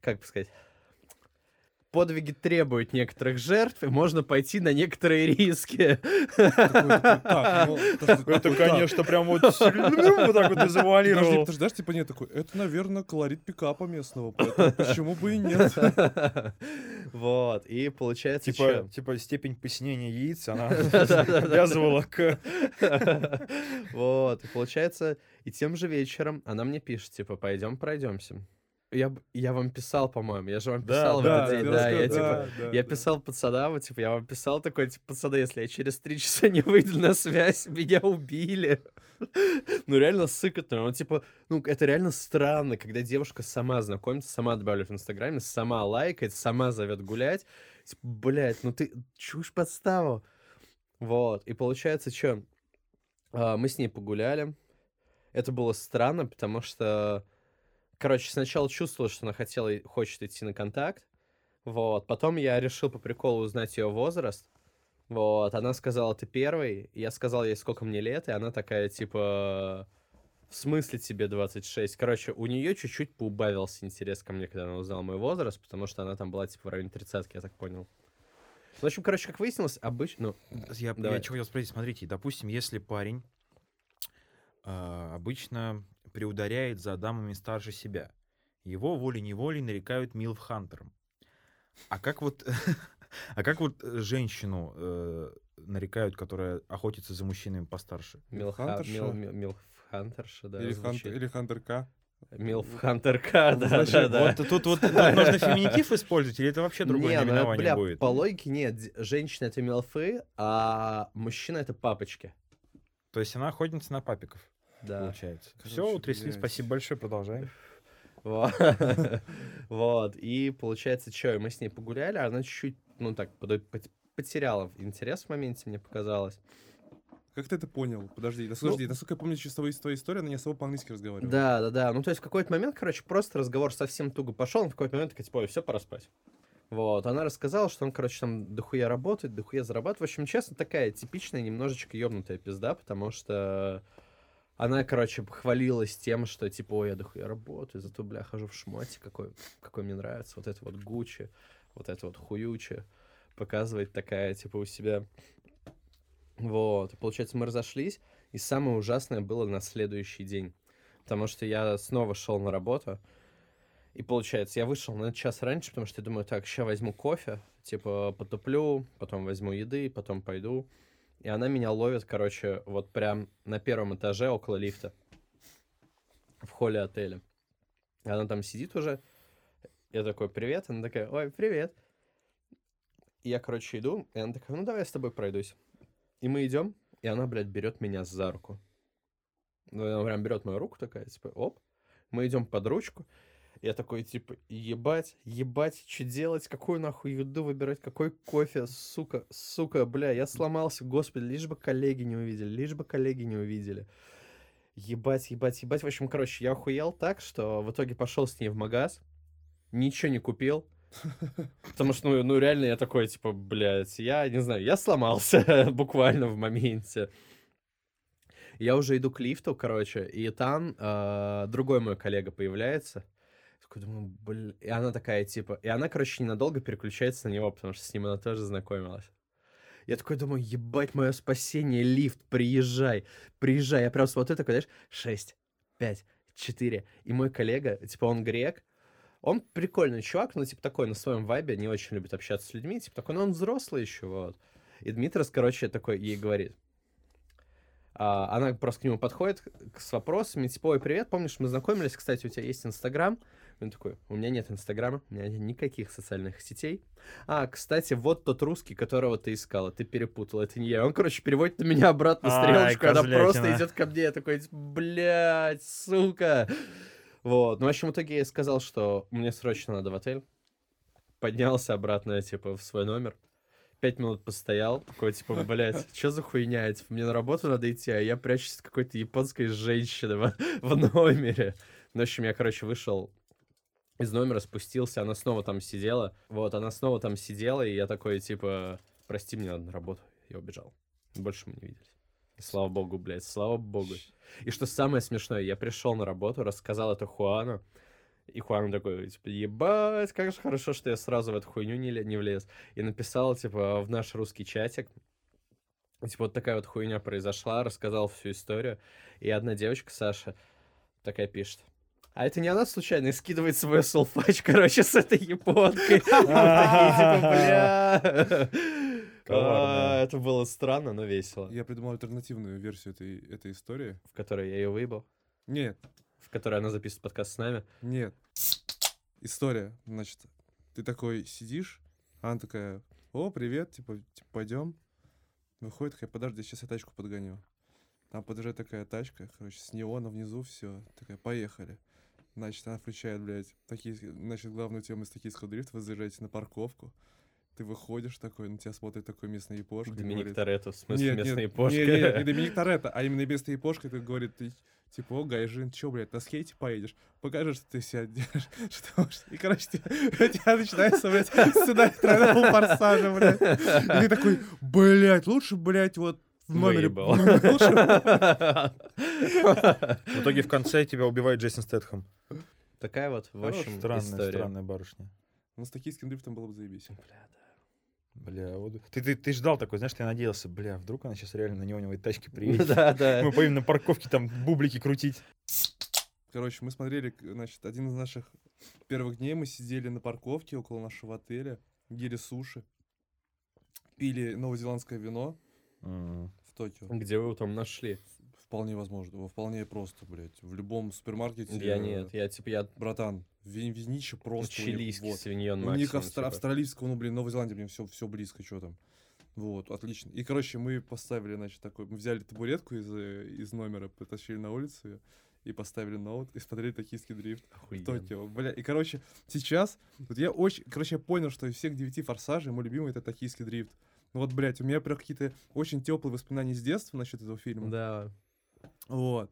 как бы сказать, подвиги требуют некоторых жертв, и можно пойти на некоторые риски. Ну, подожди, Это, конечно, прям вот вот так вот Подожди, завуалировал. подожди, знаешь, типа нет такой, это, наверное, колорит пикапа местного, почему бы и нет? Вот, и получается, Типа, типа степень посинения яиц, она обязывала к... Вот, и получается, и тем же вечером она мне пишет, типа, пойдем пройдемся. Я, я вам писал, по-моему, я же вам Да, писал в да, этот день, ты да, я типа, да, да, Я да. писал пацанам, типа, я вам писал такой, типа, пацаны, если я через три часа не выйду на связь, меня убили. Ну, реально сыкотно. Ну, типа, ну, это реально странно, когда девушка сама знакомится, сама добавляет в Инстаграме, сама лайкает, сама зовет гулять. Типа, блядь, ну ты чушь подставу. Вот, и получается, что? мы с ней погуляли. Это было странно, потому что, короче, сначала чувствовала, что она хотела, хочет идти на контакт. Вот, потом я решил по приколу узнать ее возраст. Вот, она сказала, ты первый. Я сказал ей, сколько мне лет, и она такая, типа, В смысле тебе 26? Короче, у нее чуть-чуть поубавился интерес ко мне, когда она узнала мой возраст, потому что она там была типа в районе 30 я так понял. В общем, короче, как выяснилось, обычно... Ну, Я, Давай. я чего хотел спросить, смотрите, допустим, если парень а, обычно приударяет за дамами старше себя, его волей-неволей нарекают Милф Хантером. А как вот, а как вот э, женщину э, нарекают, которая охотится за мужчинами постарше? Милха... Хантерша? Мил... Мил... Милфхантерша, да, или. Хантер, или Хантер К. Милфхантерка, да, да, Значит, да. Вот тут вот тут нужно феминитив использовать, или это вообще другое Не, ну, наименование бля, будет? по логике нет. Женщина — это милфы, а мужчина — это папочки. То есть она охотница на папиков, Да. получается. Короче, Все, утрясли, блядь. спасибо большое, продолжаем. Во- Вот. И получается, что, мы с ней погуляли, а она чуть-чуть, ну так, потеряла интерес в моменте, мне показалось. Как ты это понял? Подожди, Ну, да, подожди, насколько я помню через твою твою историю, она не особо по-английски разговаривала. Да, да, да. Ну, то есть в какой-то момент, короче, просто разговор совсем туго пошел, в какой-то момент такая, типа, все, пора спать. Вот, она рассказала, что он, короче, там дохуя работает, дохуя зарабатывает. В общем, честно, такая типичная, немножечко ёбнутая пизда, потому что она, короче, хвалилась тем, что, типа, ой, я дохуя работаю, зато, бля, хожу в шмоте, какой, какой мне нравится, вот это вот Гуччи, вот это вот хуючи. Показывает такая, типа, у себя. Вот, и получается, мы разошлись, и самое ужасное было на следующий день. Потому что я снова шел на работу. И получается, я вышел на час раньше, потому что я думаю, так, сейчас возьму кофе, типа потуплю, потом возьму еды, потом пойду. И она меня ловит, короче, вот прям на первом этаже около лифта. В холле отеля. Она там сидит уже. Я такой, привет. Она такая, ой, привет. И я, короче, иду, и она такая, ну давай я с тобой пройдусь. И мы идем, и она, блядь, берет меня за руку. Ну, она прям берет мою руку такая, типа, оп. Мы идем под ручку. Я такой, типа, ебать, ебать, что делать, какую нахуй еду выбирать, какой кофе, сука, сука, бля, я сломался, господи, лишь бы коллеги не увидели, лишь бы коллеги не увидели. Ебать, ебать, ебать. В общем, короче, я охуел так, что в итоге пошел с ней в магаз, ничего не купил, Потому что, ну, ну, реально я такой, типа, блядь, я не знаю, я сломался буквально в моменте. Я уже иду к лифту, короче, и там э, другой мой коллега появляется. Такой думаю, блин. И она такая, типа... И она, короче, ненадолго переключается на него, потому что с ним она тоже знакомилась. Я такой думаю, ебать, мое спасение, лифт, приезжай, приезжай. Я прям смотрю такой, знаешь, 6, 5, 4. И мой коллега, типа, он грек, он прикольный чувак, но, типа, такой на своем вайбе, не очень любит общаться с людьми, типа, такой, ну, он взрослый еще, вот. И Дмитрос, короче, такой ей говорит. А, она просто к нему подходит с вопросами, типа, ой, привет, помнишь, мы знакомились, кстати, у тебя есть Инстаграм? Он такой, у меня нет Инстаграма, у меня нет никаких социальных сетей. А, кстати, вот тот русский, которого ты искала, ты перепутал, это не я. Он, короче, переводит на меня обратно Ай, стрелочку, она просто идет ко мне, я такой, блядь, сука. Вот, ну, в общем, в итоге я сказал, что мне срочно надо в отель. Поднялся обратно, типа, в свой номер. Пять минут постоял, такой, типа, блядь, что за хуйня? Типа, мне на работу надо идти, а я прячусь от какой-то японской женщины в, в номере. Ну, в общем, я, короче, вышел из номера, спустился, она снова там сидела. Вот, она снова там сидела, и я такой, типа, прости, мне надо на работу. Я убежал. Больше мы не виделись. Слава богу, блядь, слава богу. И что самое смешное, я пришел на работу, рассказал это Хуану, и Хуан такой, типа, ебать, как же хорошо, что я сразу в эту хуйню не, не влез. И написал, типа, в наш русский чатик, типа, вот такая вот хуйня произошла, рассказал всю историю. И одна девочка, Саша, такая пишет, а это не она случайно и скидывает свой солфач, короче, с этой японкой. Типа. А, Это было странно, но весело. Я придумал альтернативную версию этой, этой истории. В которой я ее выебал, Нет, в которой она записывает подкаст с нами. нет. История, значит, ты такой сидишь, а она такая, о, привет, типа, типа пойдем. Выходит, такая, подожди, сейчас я тачку подгоню. Там подъезжает такая тачка, короче, с неона внизу все. Такая, поехали. Значит, она включает, блядь, такие, значит, главную тему из токийского дрифта, вы заезжаете на парковку, ты выходишь такой, на тебя смотрит такой местный япошка. Доминик говорит, Торетто, в смысле нет, местная нет, япошка. Не, не, не Доминик Торетто, а именно местная япошка, и говорит, ты типа, о, Гайжин, чё, блядь, на скейте поедешь? Покажи, что ты себя держишь. Что, можешь». и, короче, у тебя начинается, блядь, сценарий тройного форсажа, блядь. И ты такой, блядь, лучше, блядь, вот в номере Выебал. В итоге в конце тебя убивает Джейсон Стэтхэм. Такая вот, в общем, Странная, история. странная барышня. Ну, с токийским дрифтом было бы заебись. Бля, вот... Ты, ты, ты ждал такой, знаешь, ты надеялся, бля, вдруг она сейчас реально на неоновой тачке приедет. Да, да. Мы поедем на парковке там бублики крутить. Короче, мы смотрели, значит, один из наших первых дней мы сидели на парковке около нашего отеля, ели суши, пили новозеландское вино в Токио. Где вы его там нашли? Вполне возможно, во- вполне просто, блядь. В любом супермаркете. Я нет, я типа, я Братан, ви- винище просто. чилийский вот. свиньон У них австра- типа. австралийского, ну, блин, Новая Зеландия, блин, все, все близко, что там. Вот, отлично. И, короче, мы поставили, значит, такой, мы взяли табуретку из, э, из номера, потащили на улицу её и поставили ноут, и смотрели токийский дрифт в Охуенно. Токио. Бля, и, короче, сейчас, вот я очень, короче, я понял, что из всех девяти форсажей мой любимый это токийский дрифт. Ну вот, блядь, у меня прям какие-то очень теплые воспоминания с детства насчет этого фильма. Да. Вот.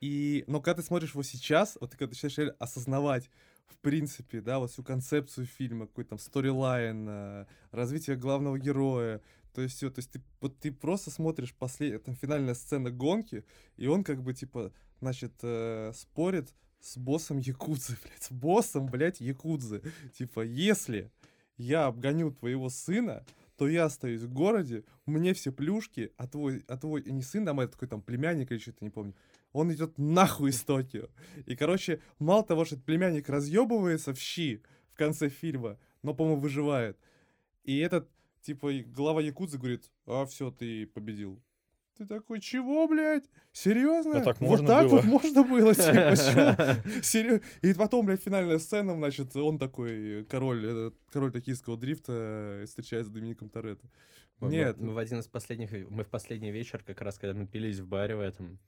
И, но когда ты смотришь его сейчас, вот ты когда начинаешь реально осознавать, в принципе, да, вот всю концепцию фильма, какой там сторилайн, э, развитие главного героя, то есть все, то есть ты, вот ты просто смотришь последняя, там финальная сцена гонки, и он как бы, типа, значит, э, спорит с боссом Якудзы, блядь, с боссом, блядь, Якудзы. Типа, если я обгоню твоего сына, то я остаюсь в городе, мне все плюшки, а твой, а твой не сын, а мой такой там племянник или что-то, не помню, он идет нахуй из Токио. И, короче, мало того, что этот племянник разъебывается в щи в конце фильма, но, по-моему, выживает. И этот, типа, глава Якудзы говорит, а, все, ты победил. Ты такой, чего, блядь? Серьезно? А так вот можно так было?» вот можно было, типа? Серьё- И потом, блядь, финальная сцена, значит, он такой, король, этот, король токийского дрифта, э, встречается с Домиником Торетто. Мы- мы- Нет, Мы в один из последних, мы в последний вечер, как раз когда напились в баре в этом,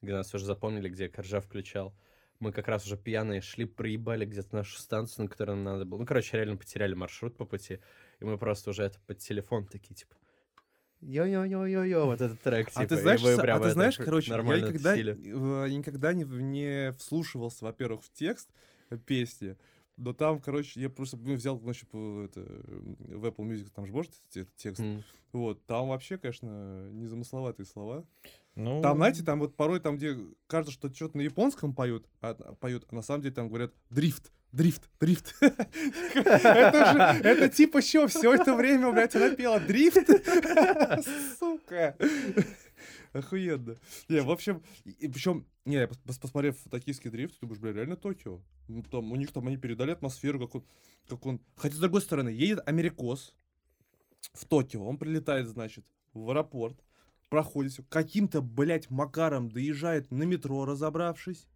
где нас уже запомнили, где Коржа включал, мы как раз уже пьяные шли, проебали где-то нашу станцию, на которой нам надо было. Ну, короче, реально потеряли маршрут по пути, и мы просто уже это под телефон такие, типа, йо-йо-йо-йо-йо, вот этот трек, типа, А ты и знаешь, Са- а прям ты это знаешь, короче, я нормально никогда, никогда не, не вслушивался, во-первых, в текст э, песни, но там, короче, я просто ну, взял, значит, по- это, в Apple Music, там же может этот текст, М. вот, там вообще, конечно, незамысловатые слова. Ну, Там, знаете, там вот порой там, где кажется, что что-то на японском поют, а, поют, а на самом деле там говорят дрифт, дрифт, дрифт. Это же, это типа что, все это время, блядь, она пела дрифт? Сука. Охуенно. Не, в общем, и причем, не, пос- посмотрев токийский дрифт, ты думаешь, бля, реально Токио. Ну, там, у них там они передали атмосферу, как он, как он... Хотя, с другой стороны, едет америкос в Токио, он прилетает, значит, в аэропорт, проходит каким-то, блядь, макаром доезжает на метро, разобравшись.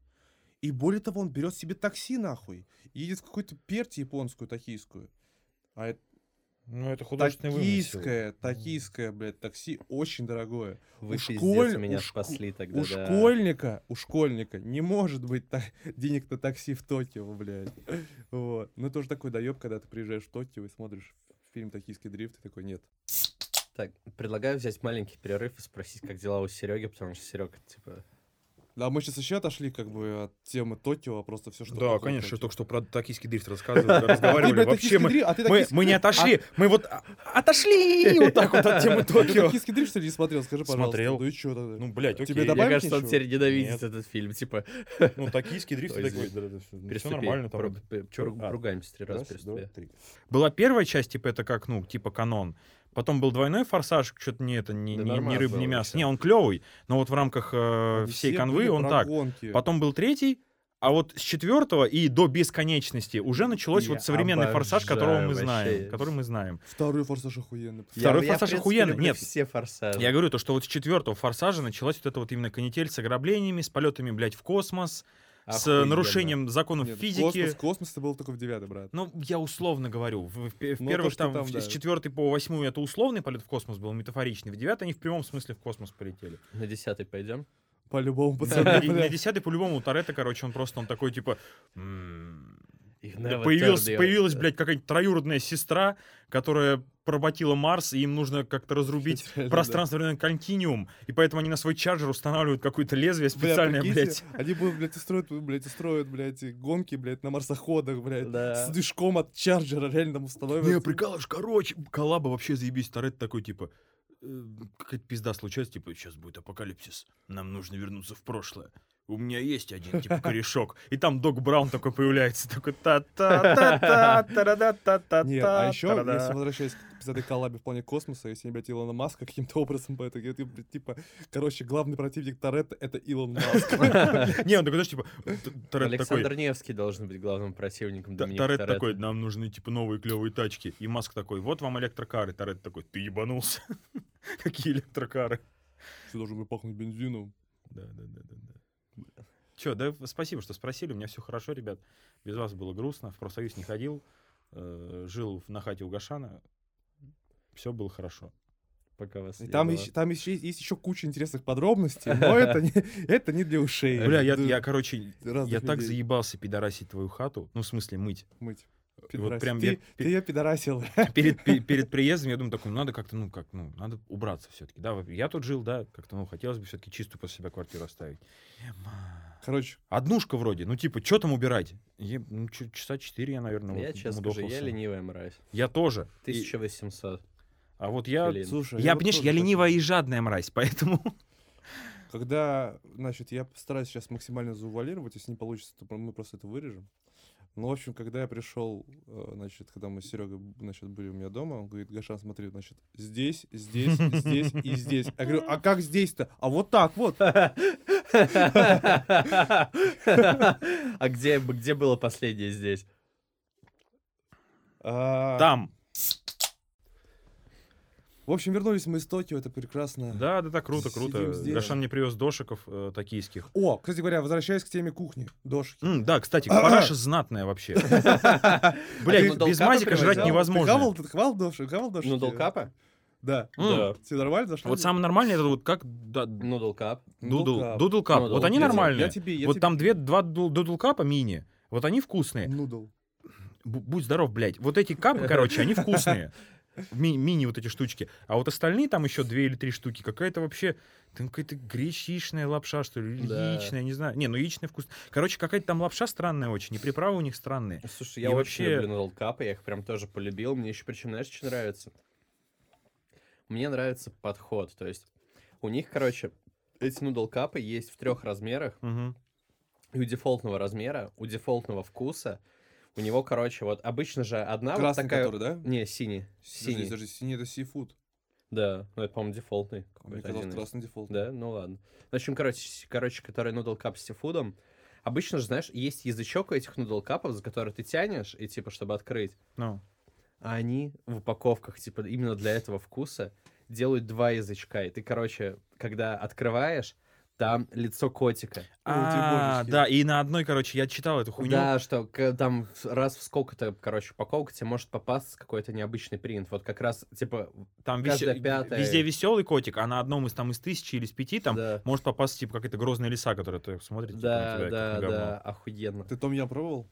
И более того, он берет себе такси, нахуй. Едет в какую-то перти японскую, токийскую. А это ну, это художественный вымысел. токийское, токийское, блядь, такси очень дорогое. Вы у пиздец, школь- меня у спасли тогда, У да. школьника, у школьника не может быть та- денег на такси в Токио, блядь. Вот. Ну, тоже такой доеб, когда ты приезжаешь в Токио и смотришь фильм «Токийский дрифт», и такой, нет. Так, предлагаю взять маленький перерыв и спросить, как дела у Сереги, потому что Серега, типа, Да, мы сейчас еще отошли как бы от темы Токио, а просто все, что Да, конечно, Токио. только что про токийский дрифт рассказывали, разговаривали. Вообще мы, а мы, не отошли, мы вот а- отошли вот так вот от темы ты Токио. токийский дрифт, что ли, не смотрел? Скажи, пожалуйста. Смотрел. Ну и что тогда? Ну, блядь, окей. Тебе мне кажется, он теперь ненавидит этот фильм, типа, Ну, токийский дрифт, такой, все нормально ругаемся три раза. Была первая часть, типа, это как, ну, типа канон. Потом был двойной форсаж, что-то не это, ни, Да нормально рыба, ни было мясо. Не, он клевый, но вот в рамках э, Они всей канвы были он так. гонки. Потом был третий, а вот с четвертого и до бесконечности уже началось Я вот современный форсаж, которого мы знаем. вообще. Который мы знаем. Второй форсаж охуенный. Второй Я- я, форсаж принципе, охуенный. Нет. все форсажи. Я говорю то, что вот с четвертого форсажа началась вот эта вот именно канитель с ограблениями, с полетами, блядь, в космос, с нарушением законов Нет, физики. Космос, космос это был только в девятый, брат. Ну, я условно говорю. В, в в Ну, то, первых что там, там, в- да. с четвертой по восьмую это условный полет в космос был, метафоричный. В девятый они в прямом смысле в космос полетели. На десятый пойдем? По-любому, пацаны, на десятый по-любому у Торетто, короче, он просто, он такой, типа... «М, И да появилась, появилась, блядь, какая-нибудь троюродная сестра, которая поработила Марс, и им нужно как-то разрубить пространственный континуум, и поэтому они на свой чарджер устанавливают какое-то лезвие Бля, специальное, прикиньте, блядь. Они будут, блядь, устроят, блядь, устроят, блядь, гонки, блядь, на марсоходах, блядь, Да. с движком от чарджера реально там установят. прикалываешь, короче, коллаба вообще заебись. Торетто такой, типа, э, какая-то пизда случается, типа, сейчас будет апокалипсис, нам нужно вернуться в прошлое. У меня есть один, типа, корешок. И там Док Браун такой появляется, такой та та та та та та та та Нет, а еще, если возвращаясь к этой коллабе в плане космоса, если не брать Илона Маска каким-то образом, это, типа, короче, главный противник Торетто — это Илон Маск. Не, он такой, знаешь, типа, Торетто Александр такой, Невский должен быть главным противником Торетто такой, нам нужны, типа, новые клевые тачки. И Маск такой, вот вам электрокары. Торетто такой, ты ебанулся. Какие электрокары? Все должно быть пахнуть бензином. Да, да, да, да, да. Че, да, спасибо, что спросили. У меня все хорошо, ребят. Без вас было грустно. В профсоюз не ходил. э, жил на хате у Гашана. Все было хорошо. Пока вас И там, было. еще, там еще есть, есть еще куча интересных подробностей, но это не, это не для ушей. Бля, я, я, короче, я так заебался пидорасить твою хату. Ну, в смысле, мыть. Мыть. Вот Пидорасил. прям ты, я ты ее пидорасил. перед, пе- перед приездом я думаю, такой, ну, надо как-то, ну, как, ну, надо убраться все-таки. Да, вот я тут жил, да, как-то, ну, хотелось бы все-таки чистую после себя квартиру оставить. Короче, Однушка вроде, ну, типа, что там убирать? Я, ну, часа четыре я, наверное, Я вот честно скажу, я ленивая мразь. Я тоже. И- 1800. а вот я, Блин. слушай, я, вот понимаешь, я ленивая и жадная мразь, поэтому... Когда, значит, я постараюсь сейчас максимально заувалировать, если не получится, то мы просто это вырежем. Ну, в общем, когда я пришел, э, значит, когда мы с Серегой, значит, были у меня дома, он говорит, Гашан, смотри, значит, здесь, здесь, здесь и здесь. Я говорю, а как здесь-то? А вот так вот. А где, где было последнее здесь? А, Там. В общем, вернулись мы из Токио, это прекрасно. Да, да, да, круто, круто. Гашан мне привез дошиков э, токийских. О, кстати говоря, возвращаясь к теме кухни, дошки. М, да, кстати, параша знатная вообще. Блядь, ну, без долкапа мазика жрать невозможно. хавал, хавал дошек? Хавал дошек? Нудл капа? Да. М. Тебе нормально зашло? Вот самое нормальное, это вот как да, Нудл кап. дудл, кап. дудл кап. Нудл. Вот они нормальные. Я тебе, я Вот там две, два дудл дудл капа мини. Вот они вкусные. Нудл. Бу- Будь здоров, блядь. Вот эти капы, короче, они вкусные. Ми- мини вот эти штучки. А вот остальные там еще две или три штуки. Какая-то вообще... Там какая-то гречишная лапша, что ли, Да. яичная, не знаю. Не, ну яичная вкус. Короче, какая-то там лапша странная очень, и приправы у них странные. Слушай, И я очень вообще- люблю нудл капы, я их прям тоже полюбил. Мне еще причем, знаешь, что нравится? Мне нравится подход, то есть у них, короче, эти нудл капы есть в трех размерах. Мгм. И у дефолтного размера, у дефолтного вкуса, у него, короче, вот обычно же одна вот Красный такая... который, да? Не, синий. Синий. подожди, синий это сифуд. Да, ну это, по-моему, дефолтный. Мне казалось, красный дефолт. Да, ну ладно. В общем, короче, короче, который нудл кап с сифудом. Обычно же, знаешь, есть язычок у этих нудл капов, за который ты тянешь, и типа, чтобы открыть. Ну. А они в упаковках, типа, именно для этого вкуса делают два язычка. И ты, короче, когда открываешь, там лицо котика. А, да, и на одной, короче, я читал эту хуйню. Да, что там раз в сколько-то, короче, упаковок тебе может попасться какой-то необычный принт. Вот как раз, типа, Там весе- пятая. везде веселый котик, а на одном из там из тысячи или из пяти там да, может попасть типа какая-то грозная лиса, которая ты смотрит типа, на да, тебя, да, на говно. да, охуенно. Ты том ям пробовал?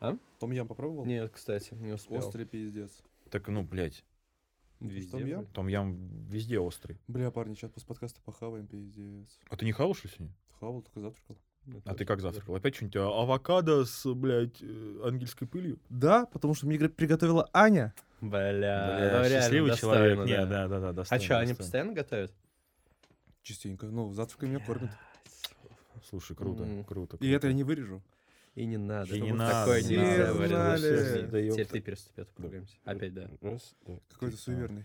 А? Том ям попробовал? Нет, кстати, не успел. Острый пиздец. Так, ну, блядь, Везде Том ям? там ям везде острый. Бля, парни, сейчас после подкаста похаваем, пиздец. А ты не хавал, что ли, сегодня? Хавал, только завтракал. А ты как завтракал? Опять что-нибудь а, авокадо с, блядь, э, ангельской пылью? Да, потому что мне приготовила Аня. Бля, Бля, ну счастливый человек. да. Не, да, да, да, А достойно, что, они достойно. постоянно готовят? Частенько. Ну, завтраками меня кормят. Слушай, круто, М. круто. И это круто. я не вырежу. И не надо. И не надо, Такое не нельзя. Знали. Теперь- ты переступи, поругаемся. Опять, да. Какой-то суеверный.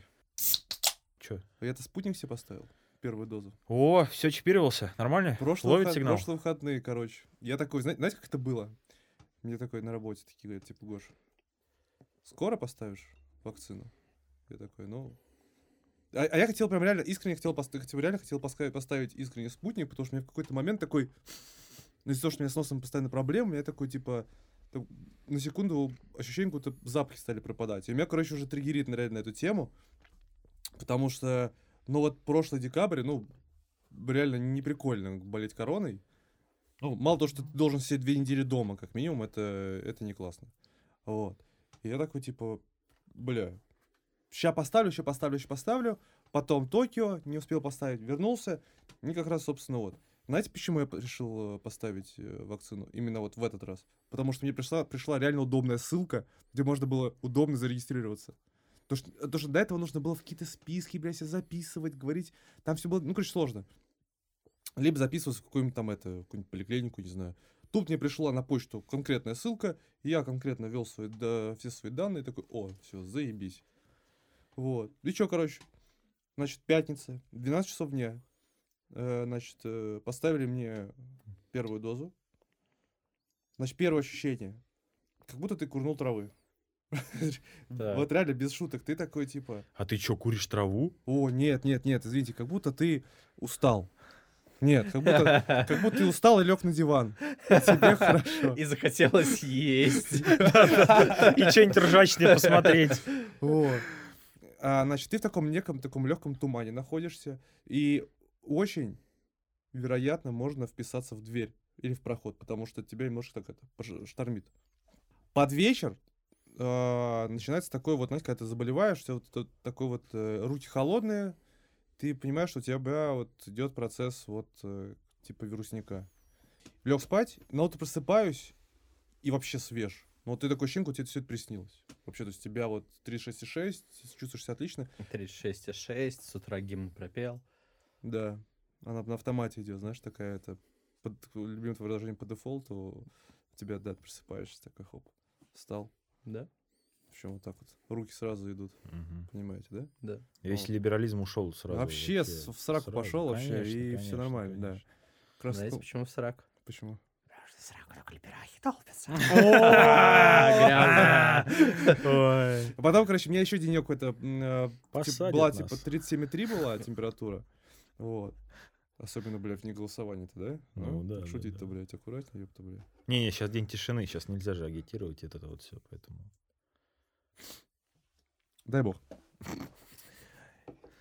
Чё? А я-то спутник себе поставил. Первую дозу. О, все чипировался. Нормально? Прошлые, Ловит выход- сигнал? прошлые выходные, короче. Я такой, зна- знаете, как это было? Мне такой на работе такие говорят, типа, Гош, скоро поставишь вакцину? Я такой, ну... А, а я хотел прям реально, искренне хотел, хотел реально хотел поска- поставить искренне спутник, потому что у меня в какой-то момент такой, ну, из-за того, что у меня с носом постоянно проблемы, меня такой, типа, на секунду ощущение, будто запахи стали пропадать. И меня, короче, уже триггерит на реально эту тему, потому что, ну, вот прошлый декабрь, ну, реально не прикольно болеть короной. Ну, мало того, что ты должен сидеть две недели дома, как минимум, это, это не классно. Вот. И я такой, типа, бля, ща поставлю, ща поставлю, ща поставлю. Потом Токио, не успел поставить, вернулся. И как раз, собственно, вот. Знаете, почему я решил э, поставить э, вакцину именно вот в этот раз? Потому что мне пришла, пришла реально удобная ссылка, где можно было удобно зарегистрироваться. То что, потому что до этого нужно было в какие-то списки, блядь, себя записывать, говорить. Там все было, ну, короче, сложно. Либо записываться в какую-нибудь там, это, какую-нибудь поликлинику, не знаю. Тут мне пришла на почту конкретная ссылка, я конкретно ввел свои, да, все свои данные, такой, о, все, заебись. Вот. И что, короче, значит, пятница, 12 часов дня, Э, значит, э, поставили мне первую дозу. Значит, первое ощущение, как будто ты курнул травы. Да. Вот реально, без шуток, ты такой, типа, А ты что, куришь траву? о, нет, нет, нет, извините, как будто ты устал. Нет, как будто, как будто ты устал и лег на диван. И тебе хорошо. И захотелось есть. И что-нибудь ржачное посмотреть. Вот. А, значит, ты в таком неком таком легком тумане находишься, и очень вероятно можно вписаться в дверь или в проход, потому что тебя немножко так это штормит. Под вечер а, начинается такое вот, знаете, когда ты заболеваешь, тебя вот тут такой вот э, руки холодные, ты понимаешь, что у тебя вот идет процесс вот э, типа вирусника. Лег спать, но вот просыпаюсь и вообще свеж. Ну, вот ты такой ощущение, тебе все это приснилось. Вообще, то есть тебя вот 36,6, чувствуешь себя отлично. 36,6, с утра гимн пропел. Да, она на автомате идет, знаешь, такая это под, любимое твое выражение по дефолту, у тебя, да, просыпаешься, такой хоп, встал. Да? Причем вот так вот, руки сразу идут, Мгм. понимаете, да? Да. Весь либерализм ушел сразу. Вообще с- в сраку сразу. пошел вообще, Конечно, и всё конечно, нормально, да. конечно. Как раз Знаете, ну, почему в срак? почему? Ой. А потом, короче, у меня еще денек э, Посадят была типа 37,3 была температура, вот. Особенно, блядь, в голосования-то, да? Ну А? да, Так да, Шутить-то, да. блядь, аккуратнее, ёпта, блядь. Не, не, сейчас день тишины, сейчас нельзя же агитировать это вот все, поэтому. Дай бог.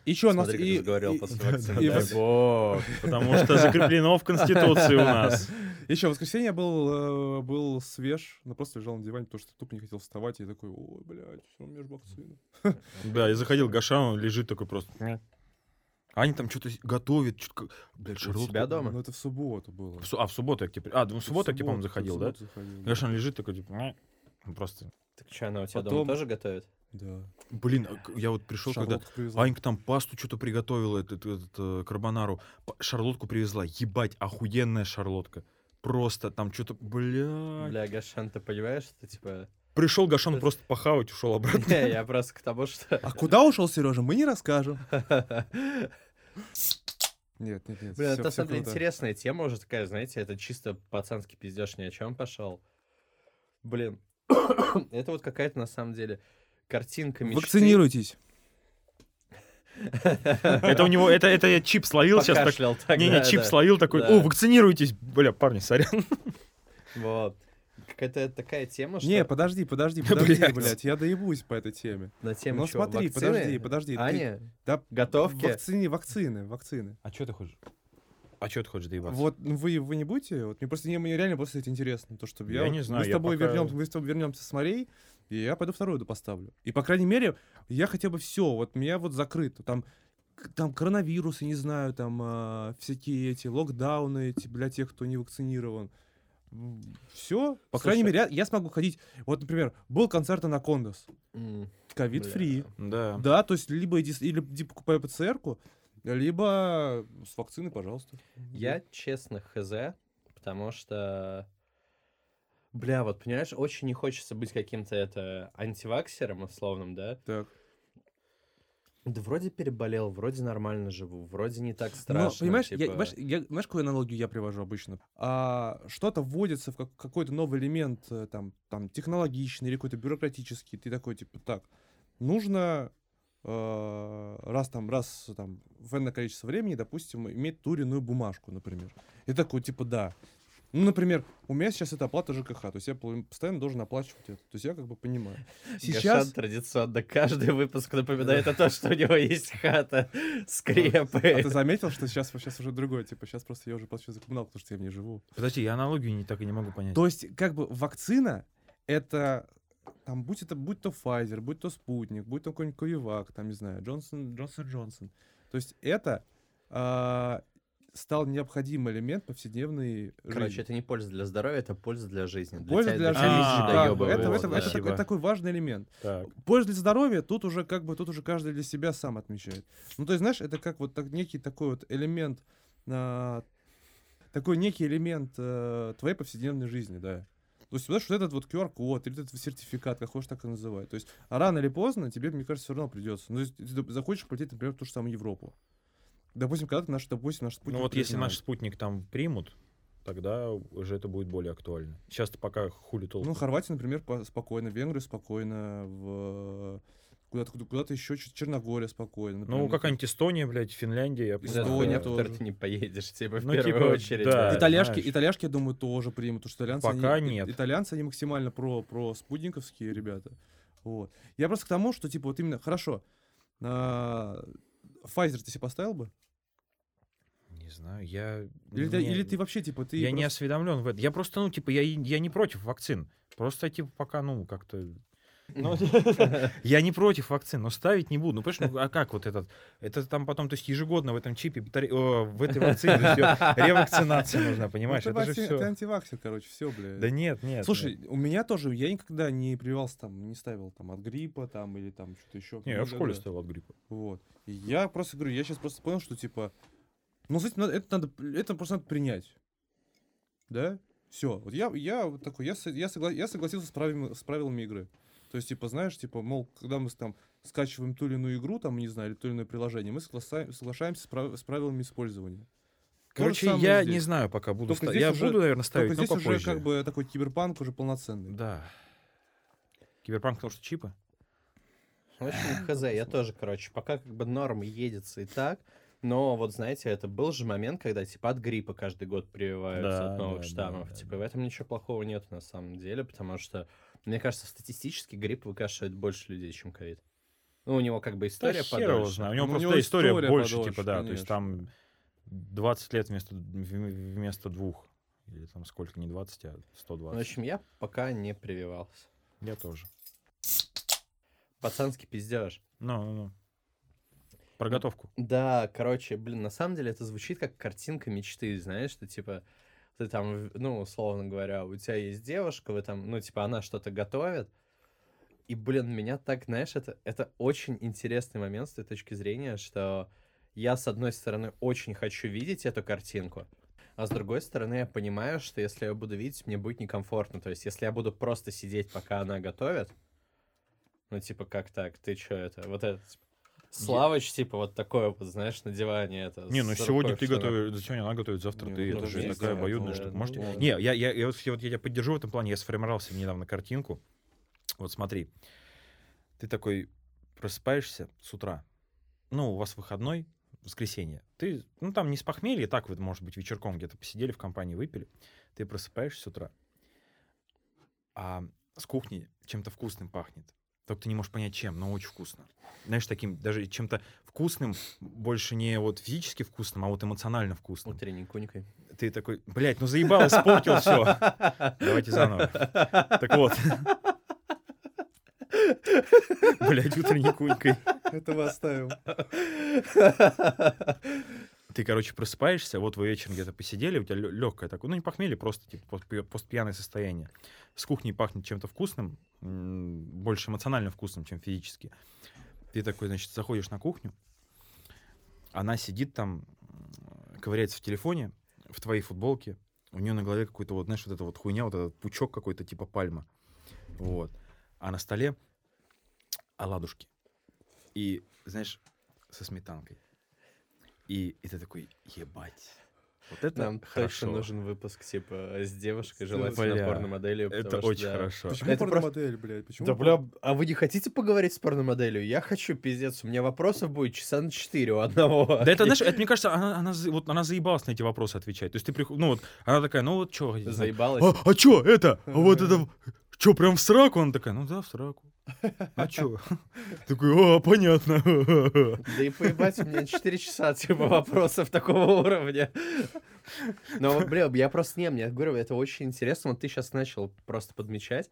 И что, нас... Смотри, как и- разговаривал и- и Дай вос- бог. Потому что закреплено в Конституции у нас. Еще в воскресенье я был, э, был свеж, но просто лежал на диване, потому что тупо не хотел вставать. И такой, ой, блядь, все, у меня же вакцина. Да, я заходил, Гаша, он лежит такой просто. Аня там что-то готовит, что-то, блядь, У шарлотку. себя дома? Ну, это в субботу было. В су- А, в субботу я к тебе... А, ну, в субботу я к тебе, по-моему, заходил, да? заходил, да. Гаша, он лежит такой, типа. Ну, просто... Так что, она у тебя Потом- дома тоже готовит? Да. Блин, а я вот пришел, когда привезла. Анька там пасту что-то приготовила, этот, этот, э, карбонару. Шарлотку привезла. Ебать, охуенная шарлотка. Просто там что-то, бля. Бля, Гашан, ты понимаешь, что типа... Пришел Гашан просто похавать, ушел обратно. Не, я просто к тому, что... А куда ушел Сережа, мы не расскажем. Нет, нет, нет. Всё- это на самом деле интересная тема уже такая, знаете, это чисто пацанский пиздеж ни о чем пошел. Блин, это вот какая-то на самом деле картинка мечты. Вакцинируйтесь. Это у него, это, это я чип словил сейчас так. Не-не, да, чип словил такой, о, вакцинируйтесь. Бля, парни, сорян. Вот. Какая-то такая тема, что Не, подожди, подожди, подожди, Блядь. блядь, я доебусь по этой теме. на тему Ну смотри, Вакцины? подожди, подожди. ты- Аня, Да, готовки? Вакцины, вакцины, вакцины. А что ты хочешь? А что ты хочешь доебаться? Вот ну, вы, вы не будете? Вот мне просто не, мне реально просто это интересно. То, что я, Я не знаю, Мы с тобой пока- вернем, мы с тобой вернемся с морей, и я пойду вторую да поставлю. И по крайней мере, я хотя бы все, вот меня вот закрыто. Там, там коронавирусы, не знаю, там а, всякие эти локдауны эти для тех, кто не вакцинирован. Все. По Слушай, крайней мере, я, я смогу ходить. Вот, например, был концерт Анакондас. Ковид-фри. Да. Да, то есть либо иди, иди покупай ПЦРку, либо с вакцины, пожалуйста. Я честно хз, потому что... Бля, вот понимаешь, очень не хочется быть каким-то это антиваксером условным, да? Так. Да вроде переболел, вроде нормально живу, вроде не так Но, страшно. понимаешь, я, типа. понимаешь, я- знаешь, какую аналогию я привожу обычно? А, что-то вводится в как- какой-то новый элемент, э, там, там, технологичный или какой-то бюрократический. Ты такой, типа, так, нужно э, раз там, раз там в энное количество времени, допустим, иметь ту или иную бумажку, например. И такой, типа, да. Ну, например, у меня сейчас это оплата ЖКХ, то есть я постоянно должен оплачивать это. То есть я как бы понимаю. Сейчас... Гашан традиционно каждый выпуск напоминает о том, что у него есть хата, А скрепы. ты заметил, что сейчас, сейчас уже другое, типа, сейчас просто я уже плачу за коммуналку, потому что я в ней живу. Подожди, я аналогию не так и не могу понять. То есть, как бы вакцина это там, будь это, будь то Pfizer, будь то Спутник, будь то какой-нибудь Ковивак, там, не знаю, Джонсон, Джонсон Джонсон. То есть это а, стал необходимый элемент повседневной Короче, жизни. это не польза для здоровья, это польза для жизни. Для Польза для тебя жизни, да, Да, доёбывают, это, это, да. это спасибо. такой, такой важный элемент. Так. Польза для здоровья тут уже как бы тут уже каждый для себя сам отмечает. Ну то есть знаешь, это как вот так, некий такой вот элемент, а, такой некий элемент э, твоей повседневной жизни, да. То есть, знаешь, вот этот вот QR-код или этот сертификат, как хочешь так и называй. То есть, а рано или поздно тебе, мне кажется, все равно придется. Ну, то есть, ты захочешь полететь, например, в ту же самую Европу. Допустим, когда наш, допустим, наш спутник Ну вот если наш спутник там примут, тогда уже это будет более актуально. Сейчас-то пока хули толку. Ну, Хорватия, например, по- спокойно, Венгрия спокойно, в куда-то, куда-то еще чуть Черногория спокойно. Ну, например. какая-нибудь Эстония, блядь, Финляндия. я Эстония в тоже. ты не поедешь, типа, в Ну, первую типа, очередь. да. Итальяшки, знаешь. итальяшки, я думаю, тоже примут, потому что итальянцы, Пока они, нет. итальянцы, они максимально про, про спутниковские ребята. Вот. Я просто к тому, что, типа, вот именно, хорошо, а, Pfizer ты себе поставил бы? Не знаю, я... Или, ты, не- или ты вообще, типа, ты я не просто- осведомлен в этом. Я просто, ну, типа, я, я не против вакцин. Просто, типа, пока, ну, как-то... Ну, я не против вакцин, но ставить не буду. Ну, понимаешь, ну, а как вот этот? Это там потом, то есть ежегодно в этом чипе, в этой вакцине ревакцинация нужна, Ну, понимаешь? ты, Это же все. ты антиваксер, короче, все, блядь. Да нет, нет. Слушай, у меня тоже, я никогда не прививался там, не ставил там от гриппа там или там что-то еще. Не, я в школе ставил от гриппа. Вот. Я просто говорю, я сейчас просто понял, что типа, ну, знаете, надо- это надо, это просто надо принять. Да? Все. Вот я, я вот такой, я, я, согла- я согласился с правилами, с правилами игры. То есть, типа, знаешь, типа, мол, когда мы там скачиваем ту или иную игру, там, не знаю, или то или иное приложение, мы согласа- соглашаемся с, прав- с правилами использования. Короче, я здесь. не знаю, пока буду Только ста- здесь Я уже- буду, наверное, ставить, Только но здесь уже попозже. как бы такой киберпанк уже полноценный. Да. Киберпанк, потому что чипы? Общем, хз, я тоже, короче, пока как бы норм едется и так, но вот знаете, это был же момент, когда типа от гриппа каждый год прививаются Да, от новых да, штаммов. да, типа да. в этом ничего плохого нет на самом деле, потому что, мне кажется, статистически грипп выкашивает больше людей, чем ковид. Ну, у него как бы история да подольше. знаю. У него Ну, у просто него история, история больше, подольше, типа, да. То есть конечно. там 20 лет вместо, вм- вместо двух. Или там сколько, не 20, а В 120. общем, я пока не прививался. Я тоже. Пацанский пиздеж. Ну, ну, ну. Про готовку. Да, короче, блин, на самом деле это звучит как картинка мечты, знаешь, что типа ты там, ну, условно говоря, у тебя есть девушка, вы там, ну, типа, она что-то готовит, и, блин, меня так, знаешь, это, это очень интересный момент с той точки зрения, что я, с одной стороны, очень хочу видеть эту картинку, а с другой стороны, я понимаю, что если я буду видеть, мне будет некомфортно. То есть, если я буду просто сидеть, пока она готовит, ну, типа, как так, ты чё это, вот это, типа, Славыч, типа, вот такое вот, знаешь, на диване это. Не, ну сегодня ты готовишь, сегодня она готовит, завтра Не, ты. ну, Это же есть, такая обоюдная штука. Можете... ну, Не, я, я, я, вот, я вот я тебя поддержу в этом плане. Я сформировал себе недавно картинку. Вот смотри. Ты такой просыпаешься с утра. Ну, у вас выходной, воскресенье. Ты, ну, там не с похмелья, так вот, может быть, вечерком где-то посидели в компании, выпили. Ты просыпаешься с утра, а с кухни чем-то вкусным пахнет. Только ты не можешь понять, чем, но очень вкусно. Знаешь, таким даже чем-то вкусным, больше не вот физически вкусным, а вот эмоционально вкусным. Утренней кунькой. Ты такой, блядь, ну заебал, испортил все. Давайте заново. Так вот. Блядь, утренней кунькой. Это мы оставим. Ты, короче, просыпаешься, вот вы вечером где-то посидели, у тебя легкое такое, ну не похмелье, просто типа пост- постпьяное состояние. С кухни пахнет чем-то вкусным, больше эмоционально вкусным, чем физически. Ты такой, значит, заходишь на кухню, она сидит там, ковыряется в телефоне, в твоей футболке, у нее на голове какой-то вот, знаешь, вот эта вот хуйня, вот этот пучок какой-то типа пальма. Вот. А на столе оладушки. И, знаешь, со сметанкой. И, и ты такой, ебать. Вот это Нам хорошо. точно нужен выпуск, типа, с девушкой, желательно бля, порномоделью. Это что, очень да. хорошо. Почему Это просто- порномодель, блядь? Почему? Да, бля, а вы не хотите поговорить с порномоделью? Я хочу, пиздец. У меня вопросов будет часа на четыре у одного. Да это, знаешь, это, мне кажется, она, она, вот, она заебалась на эти вопросы отвечать. То есть ты приход... ну вот, она такая, ну вот что, Заебалась. а, а чё, это, а вот это, что, прям в сраку? Она такая, ну да, в сраку. А чё? Такой, о, понятно. Да и поебать, у меня 4 часа, типа, вопросов такого уровня. Но, бля, я просто не, мне говорю, это очень интересно. Вот ты сейчас начал просто подмечать.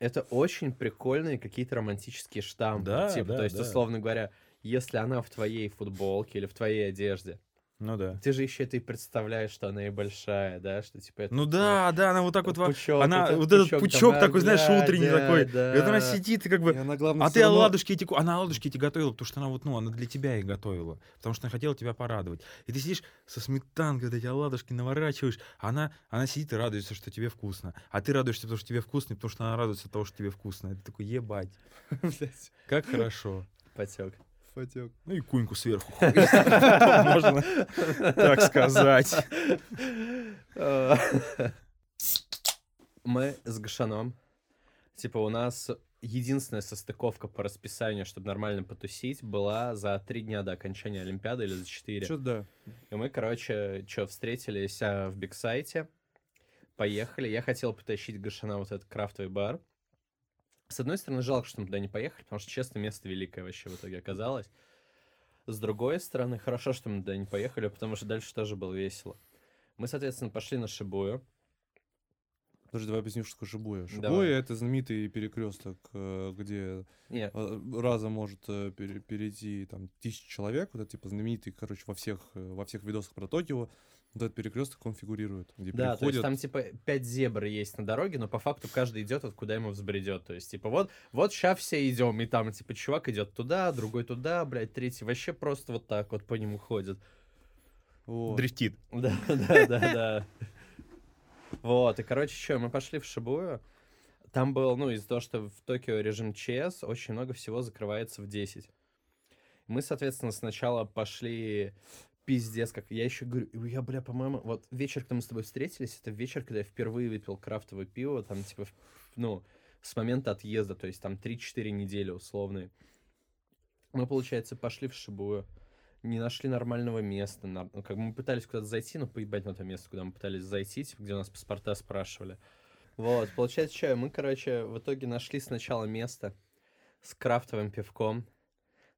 Это очень прикольные какие-то романтические штампы. Да, типа, да, то есть, да. условно говоря, если она в твоей футболке или в твоей одежде, Ну да. Ты же еще это и представляешь, что она и большая, да, что типа это... Ну да, да, она вот так вот... во- пучок, Она, этот вот этот пучок пучок там, такой, знаешь, да, утренний да, такой. да. И вот она сидит и как И бы... она, главное, А ты равно- оладушки эти... Она оладушки эти готовила, потому что она вот, ну, она для тебя их готовила. Потому что она хотела тебя порадовать. И ты сидишь со сметанкой, вот эти оладушки наворачиваешь, а она, она сидит и радуется, что тебе вкусно. А ты радуешься, потому что тебе вкусно, и потому что она радуется того, что тебе вкусно. Это такой, ебать, как хорошо. Потек. Потек. Ну и куньку сверху. Можно так сказать. Мы с Гашаном, типа, у нас единственная состыковка по расписанию, чтобы нормально потусить, была за три дня до окончания Олимпиады или за четыре. Что да. И мы, короче, что, встретились а, в Бигсайте, поехали. Я хотел потащить Гашана вот этот крафтовый бар. С одной стороны, жалко, что мы туда не поехали, потому что, честно, место великое вообще в итоге оказалось. С другой стороны, хорошо, что мы туда не поехали, потому что дальше тоже было весело. Мы, соответственно, пошли на Шибую. Подожди, давай объясню, что такое Шибуя. Давай. Шибуя — это знаменитый перекресток, э, где Не, э, разом может э, пере- перейти там тысяча человек. Вот это типа знаменитый, короче, во всех, во всех видосах про Токио. Вот этот перекресток он фигурирует, где да, то есть переходят. там типа пять зебр есть на дороге, но по факту каждый идет вот куда ему взбредет. То есть, типа, вот, вот сейчас все идем, и там, типа, чувак идет туда, другой туда, блядь, третий вообще просто вот так вот по нему ходит. Вот. Дрифтит. Да, да, да, да. Вот, и, короче, что, мы пошли в Шибую. Там был, ну, из-за того, что в Токио режим ЧС, очень много всего закрывается в 10. Мы, соответственно, сначала пошли пиздец, как я еще говорю, я, бля, по-моему, вот вечер, когда мы с тобой встретились, это вечер, когда я впервые выпил крафтовое пиво, там, типа, ну, с момента отъезда, то есть там 3-4 недели условные. Мы, получается, пошли в Шибую, не нашли нормального места. ну, как бы мы пытались куда-то зайти, но поебать на то место, куда мы пытались зайти, типа, где у нас паспорта спрашивали. Вот, получается, что, мы, короче, в итоге нашли сначала место с крафтовым пивком,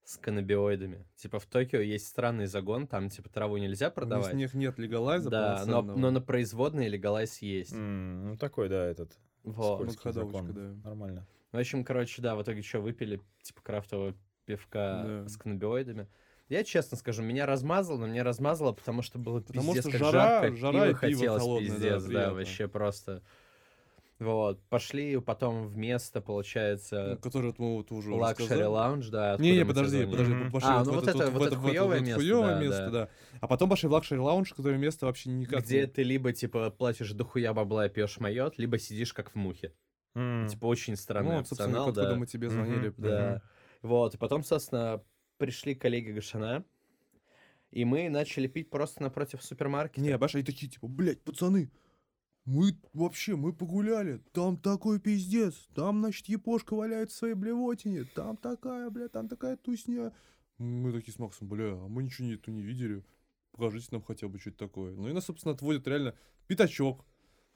с каннабиоидами. Типа, в Токио есть странный загон, там, типа, траву нельзя продавать. У них нет легалайза Да, но, но на производные легалайз есть. М, Ну такой, да, этот. Вот. Ну, закон. да. Нормально. В общем, короче, да, в итоге что, выпили, типа, крафтового пивка Да. с каннабиоидами. Я честно скажу, меня размазало, но меня размазало, потому что было Потому пиздец что как жара- жарко, жара пиво и пиво хотелось холодное, да, пиздец, да, приятно. вообще просто. Вот, пошли потом в место, Ну, получается, который вот мы вот уже luxury lounge, да. откуда Не-не, мы подожди, тебе подожди, пошли А, вот ну вот это- вот- вот это в это хуёвое вот место, хуёвое да, место, да. да. А потом пошли в luxury lounge, которое место вообще никак. Где не- ты либо, типа, платишь дохуя бабла и пьешь Moët, либо сидишь как в мухе. М, Типа, очень странный Ну, вот, собственно, опционал, откуда да. мы тебе звонили. Да. Вот, и потом, собственно, пришли коллеги Гашана, и мы начали пить просто напротив супермаркета. Не, Баша, и такие, типа, блядь, пацаны, мы вообще, мы погуляли, там такой пиздец, там, значит, епошка валяет в своей блевотине, там такая, бля, там такая тусня. Мы такие с Максом, бля, а мы ничего нету не видели, покажите нам хотя бы что-то такое. Ну и нас, собственно, отводят реально пятачок.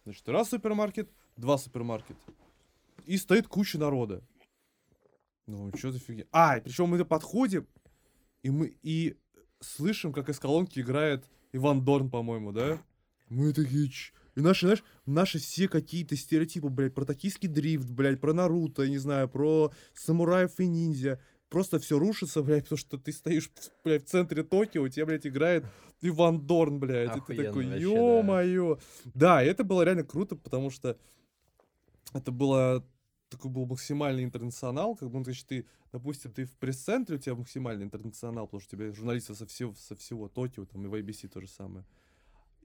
Значит, раз супермаркет, два супермаркет. И стоит куча народа. Ну, что за фигня? А, причем мы подходим, и мы и слышим, как из колонки играет Иван Дорн, по-моему, да? Мы такие. И наши, знаешь, наши все какие-то стереотипы, блядь, про токийский дрифт, блядь, про Наруто, не знаю, про самураев и ниндзя. Просто все рушится, блядь, потому что ты стоишь, блядь, в центре Токио, у тебя, блядь, играет Иван Дорн, блядь. И ты Охуенно такой, да. ё-моё. Да, и это было реально круто, потому что это было такой был максимальный интернационал, как бы, ну, то есть ты, допустим, ты в пресс-центре, у тебя максимальный интернационал, потому что у тебя журналисты со всего, со всего Токио, там и в ABC то же самое.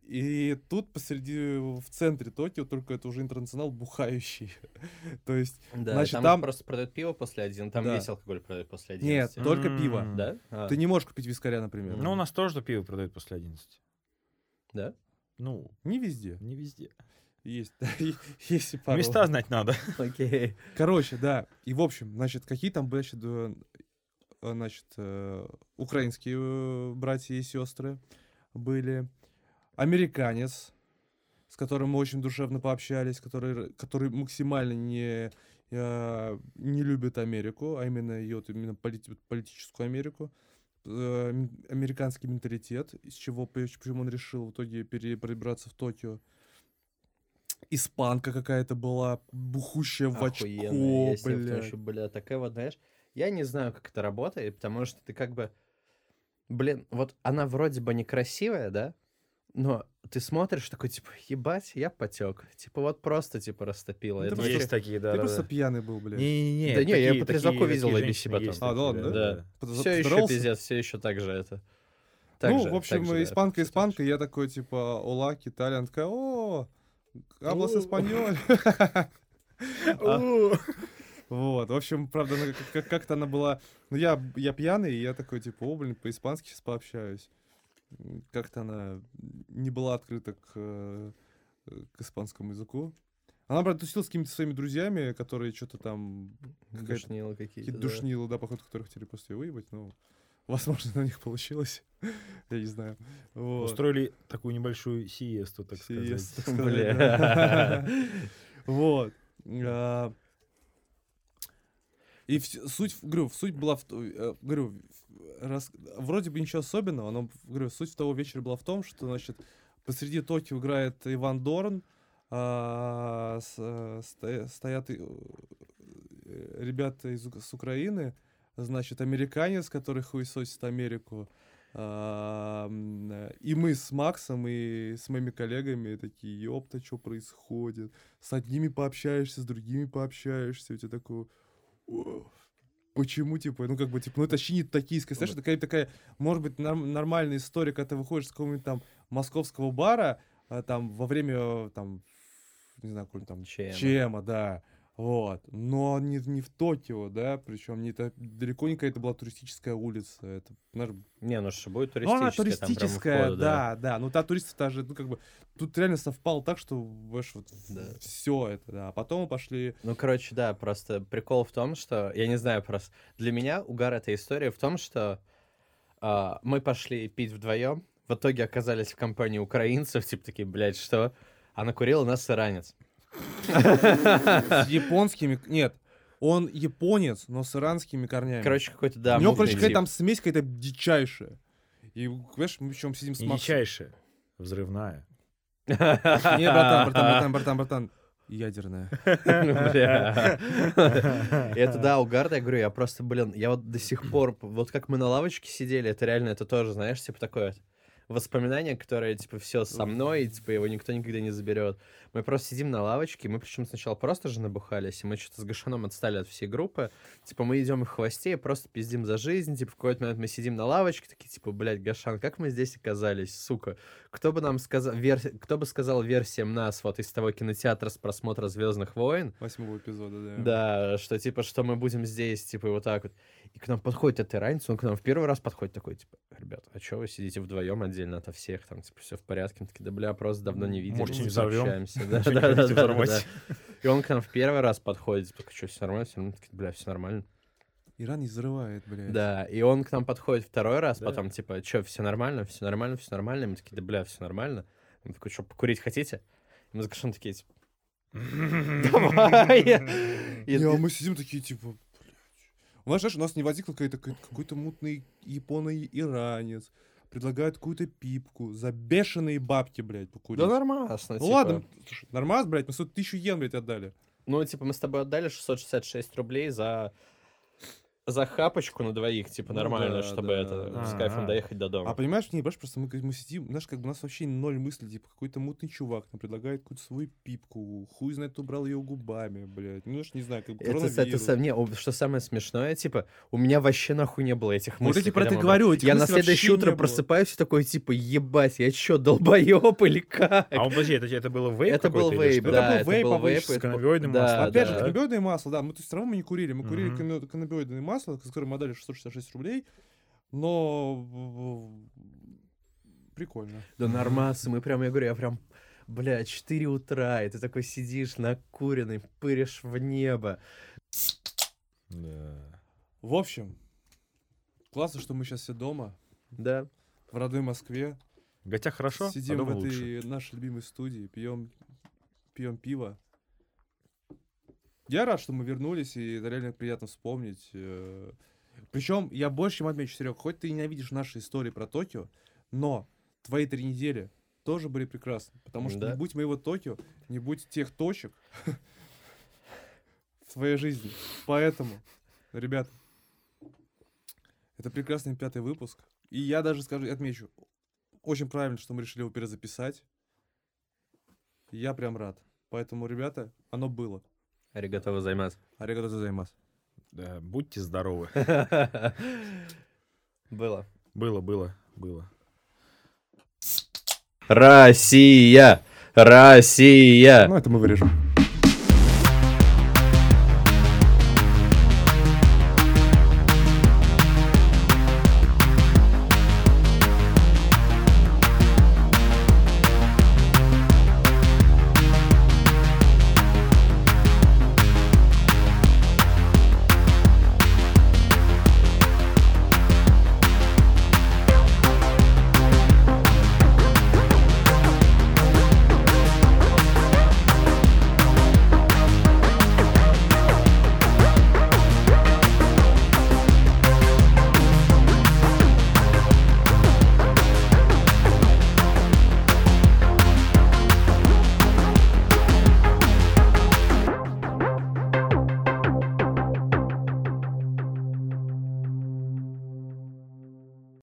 И тут посреди, в центре Токио, только это уже интернационал бухающий. то есть, Да, Значит, там, там- просто продают пиво после 11, там Да. весь алкоголь продают после 11. нет, только пиво. Да? А, Ты не можешь купить вискаря, например. Ну, у нас тоже пиво продают после 11. Да? Ну, Не везде. не везде. Есть, есть пару. Места знать надо. Окей. Короче, да. И в общем, значит, какие там были, значит, э, значит, э, украинские э, братья и сестры были, американец, с которым мы очень душевно пообщались, который, который максимально не, э, не любит Америку, а именно ее, именно полити- политическую Америку, э, американский менталитет, из чего, поч- почему он решил в итоге пере- перебраться в Токио. Испанка какая-то была, бухущая в очко, Охуенно. Я с ним, потому что, бля, такая вот, знаешь, я не знаю, как это работает, потому что ты как бы... Блин, вот она вроде бы некрасивая, да? Но ты смотришь такой, типа, ебать, я потек. Типа, вот просто, типа, растопила. Ну, Это ты вообще- Есть такие, да. Ты да, просто да. пьяный был, блядь. Не-не-не. Да не, я по такие- видел женщины потом. есть А, да ладно, Да. Под- Все еще пиздец, все еще так же это. Так ну, же, в общем, так же, да, испанка, так испанка, я такой, типа, ола, Италия, такая, о, аблас испаньоль. Вот, в общем, правда, как-то она была... Ну, я, я пьяный, и я такой, типа, о, блин, по-испански сейчас пообщаюсь. Как-то она не была открыта к, э, к испанскому языку. Она, правда, тусила с какими-то своими друзьями, которые что-то там... Душнило какие-то. Какие-то да. душнилы, да, походу, которые хотели просто ее выебать, но, возможно, на них получилось. Я не знаю. Вот. Устроили такую небольшую сиесту, так так сказать, Бля. Вот. И вс- суть, говорю, суть была, в, то- э, говорю, в- раз- вроде бы ничего особенного, но, говорю, суть того вечера была в том, что, значит, посреди Токио играет Иван Дорн, а, с- сто- стоят э, ребята из, с Украины, значит, американец, который хуесосит Америку, а, и мы с Максом и с моими коллегами такие, ёпта, что происходит? С одними пообщаешься, с другими пообщаешься, у тебя такое... «О, Почему, типа, ну, как бы, типа, ну, это не токийская, знаешь, это какая-то такая, может быть, норм- нормальная история, когда ты выходишь с какого-нибудь там московского бара, а, там, во время, там, не знаю, какой-нибудь там ЧМа. Чема, да. Вот. Но не, не в Токио, да, причем не это далеко не какая-то была туристическая улица. Это, знаешь, Не, ну что будет ну, она туристическая, там прям у туристическая, входа, да, да. Ну, та туристов даже, ну, как бы, тут реально совпало так, что, знаешь, вот Да. все это, да. А потом мы пошли... Ну, короче, да, просто прикол в том, что, я не знаю, просто для меня угар этой истории в том, что а, мы пошли пить вдвоем, в итоге оказались в компании украинцев, типа такие, блядь, что? А накурил нас иранец. С японскими... Нет, он японец, но с иранскими корнями. Короче, какой-то, да, У него, короче, какая-то там смесь какая-то дичайшая. И, понимаешь, мы причем сидим с Не Максом. дичайшая, взрывная. Не, братан, братан, братан, братан, братан. Ядерная. Это да, угарно, я говорю, я просто, блин, я вот до сих пор, вот как мы на лавочке сидели, это реально, это тоже, знаешь, типа такое воспоминание, которое, типа, все со мной, и, типа, его никто никогда не заберет. Мы просто сидим на лавочке, мы причем сначала просто же набухались, и мы что-то с Гашаном отстали от всей группы. Типа, мы идем в хвосте и просто пиздим за жизнь. Типа, в какой-то момент мы сидим на лавочке, такие, типа, блядь, Гашан, как мы здесь оказались, сука? Кто бы нам сказал, вер- кто бы сказал версиям нас вот из того кинотеатра с просмотра Звездных войн, Восьмого эпизода, да. да, что типа, что мы будем здесь, типа, вот так вот. И к нам подходит этот иранец, он к нам в первый раз подходит такой, типа, ребят, а что вы сидите вдвоем отдельно ото всех, там, типа, все в порядке? Мы такие, да, бля, просто давно не виделись. Можете не взорвем? общаемся». Да, Что не да, да, хотите да, взорвать? да. И он к нам в первый раз подходит, типа, что, все нормально? Все такие, бля, все нормально. Иран не взрывает, блядь. Да, и он к нам подходит второй раз, Да. потом, типа, что, все нормально, все нормально, все нормально? И мы такие, да, бля, все нормально. Он такой, что, покурить хотите? И мы с Гашем такие, типа, давай. И- а мы сидим такие, типа. У нас, знаешь, у нас не возникло какой-то, какой-то мутный японый иранец. Предлагают какую-то пипку за бешеные бабки, блядь, покурить. Да нормально, Ну типа. ладно, слушай, нормально, блядь, мы сто тысячу йен, блядь, отдали. Ну, типа, мы с тобой отдали 666 рублей за за хапочку на двоих, типа, Ну нормально, да, чтобы да, это да. с кайфом А-а. доехать до дома. А понимаешь, не, понимаешь, просто мы, как- мы сидим, знаешь, как бы у нас вообще ноль мыслей, типа, какой-то мутный чувак нам предлагает какую-то свою пипку, хуй знает, кто брал ее губами, блядь, ну, знаешь, не знаю, как бы это, это, сам- не, что самое смешное, типа, у меня вообще нахуй не было этих Вот мыслей. эти про когда это говорю, этих Я на следующее утро просыпаюсь и такой, типа, ебать, я чё, долбоёб или как? А подожди, это, это было вейп это был вейп, да, Это это был вейп был повыше, вейп. это был- каннабиоидным да, маслом. Опять же, каннабиоидное масло, да, мы то есть все равно мы не курили, мы курили каннабиоидное масло, с которым мы отдали 666 рублей, но прикольно. Да нормас, мы прям, я говорю, я прям, бля, 4 утра, и ты такой сидишь накуренный, пыришь в небо. Да. В общем, классно, что мы сейчас все дома, Да. в родной Москве, гостях хорошо, а сидим дома в этой лучше. нашей любимой студии, пьем, пьем пиво. Я рад, что мы вернулись, и это реально приятно вспомнить. Причем я больше чем отмечу, Серег, хоть ты ненавидишь наши истории про Токио, но твои три недели тоже были прекрасны. Потому что Да. не будь моего Токио, не будь тех точек в твоей жизни. Поэтому, ребята, это прекрасный пятый выпуск. И я даже скажу, отмечу, очень правильно, что мы решили его перезаписать. Я прям рад. Поэтому, ребята, оно было. Аригато займас. Аригато займас. Да, будьте здоровы. Было. Было, было, было. Россия! Россия! Ну, это мы вырежем.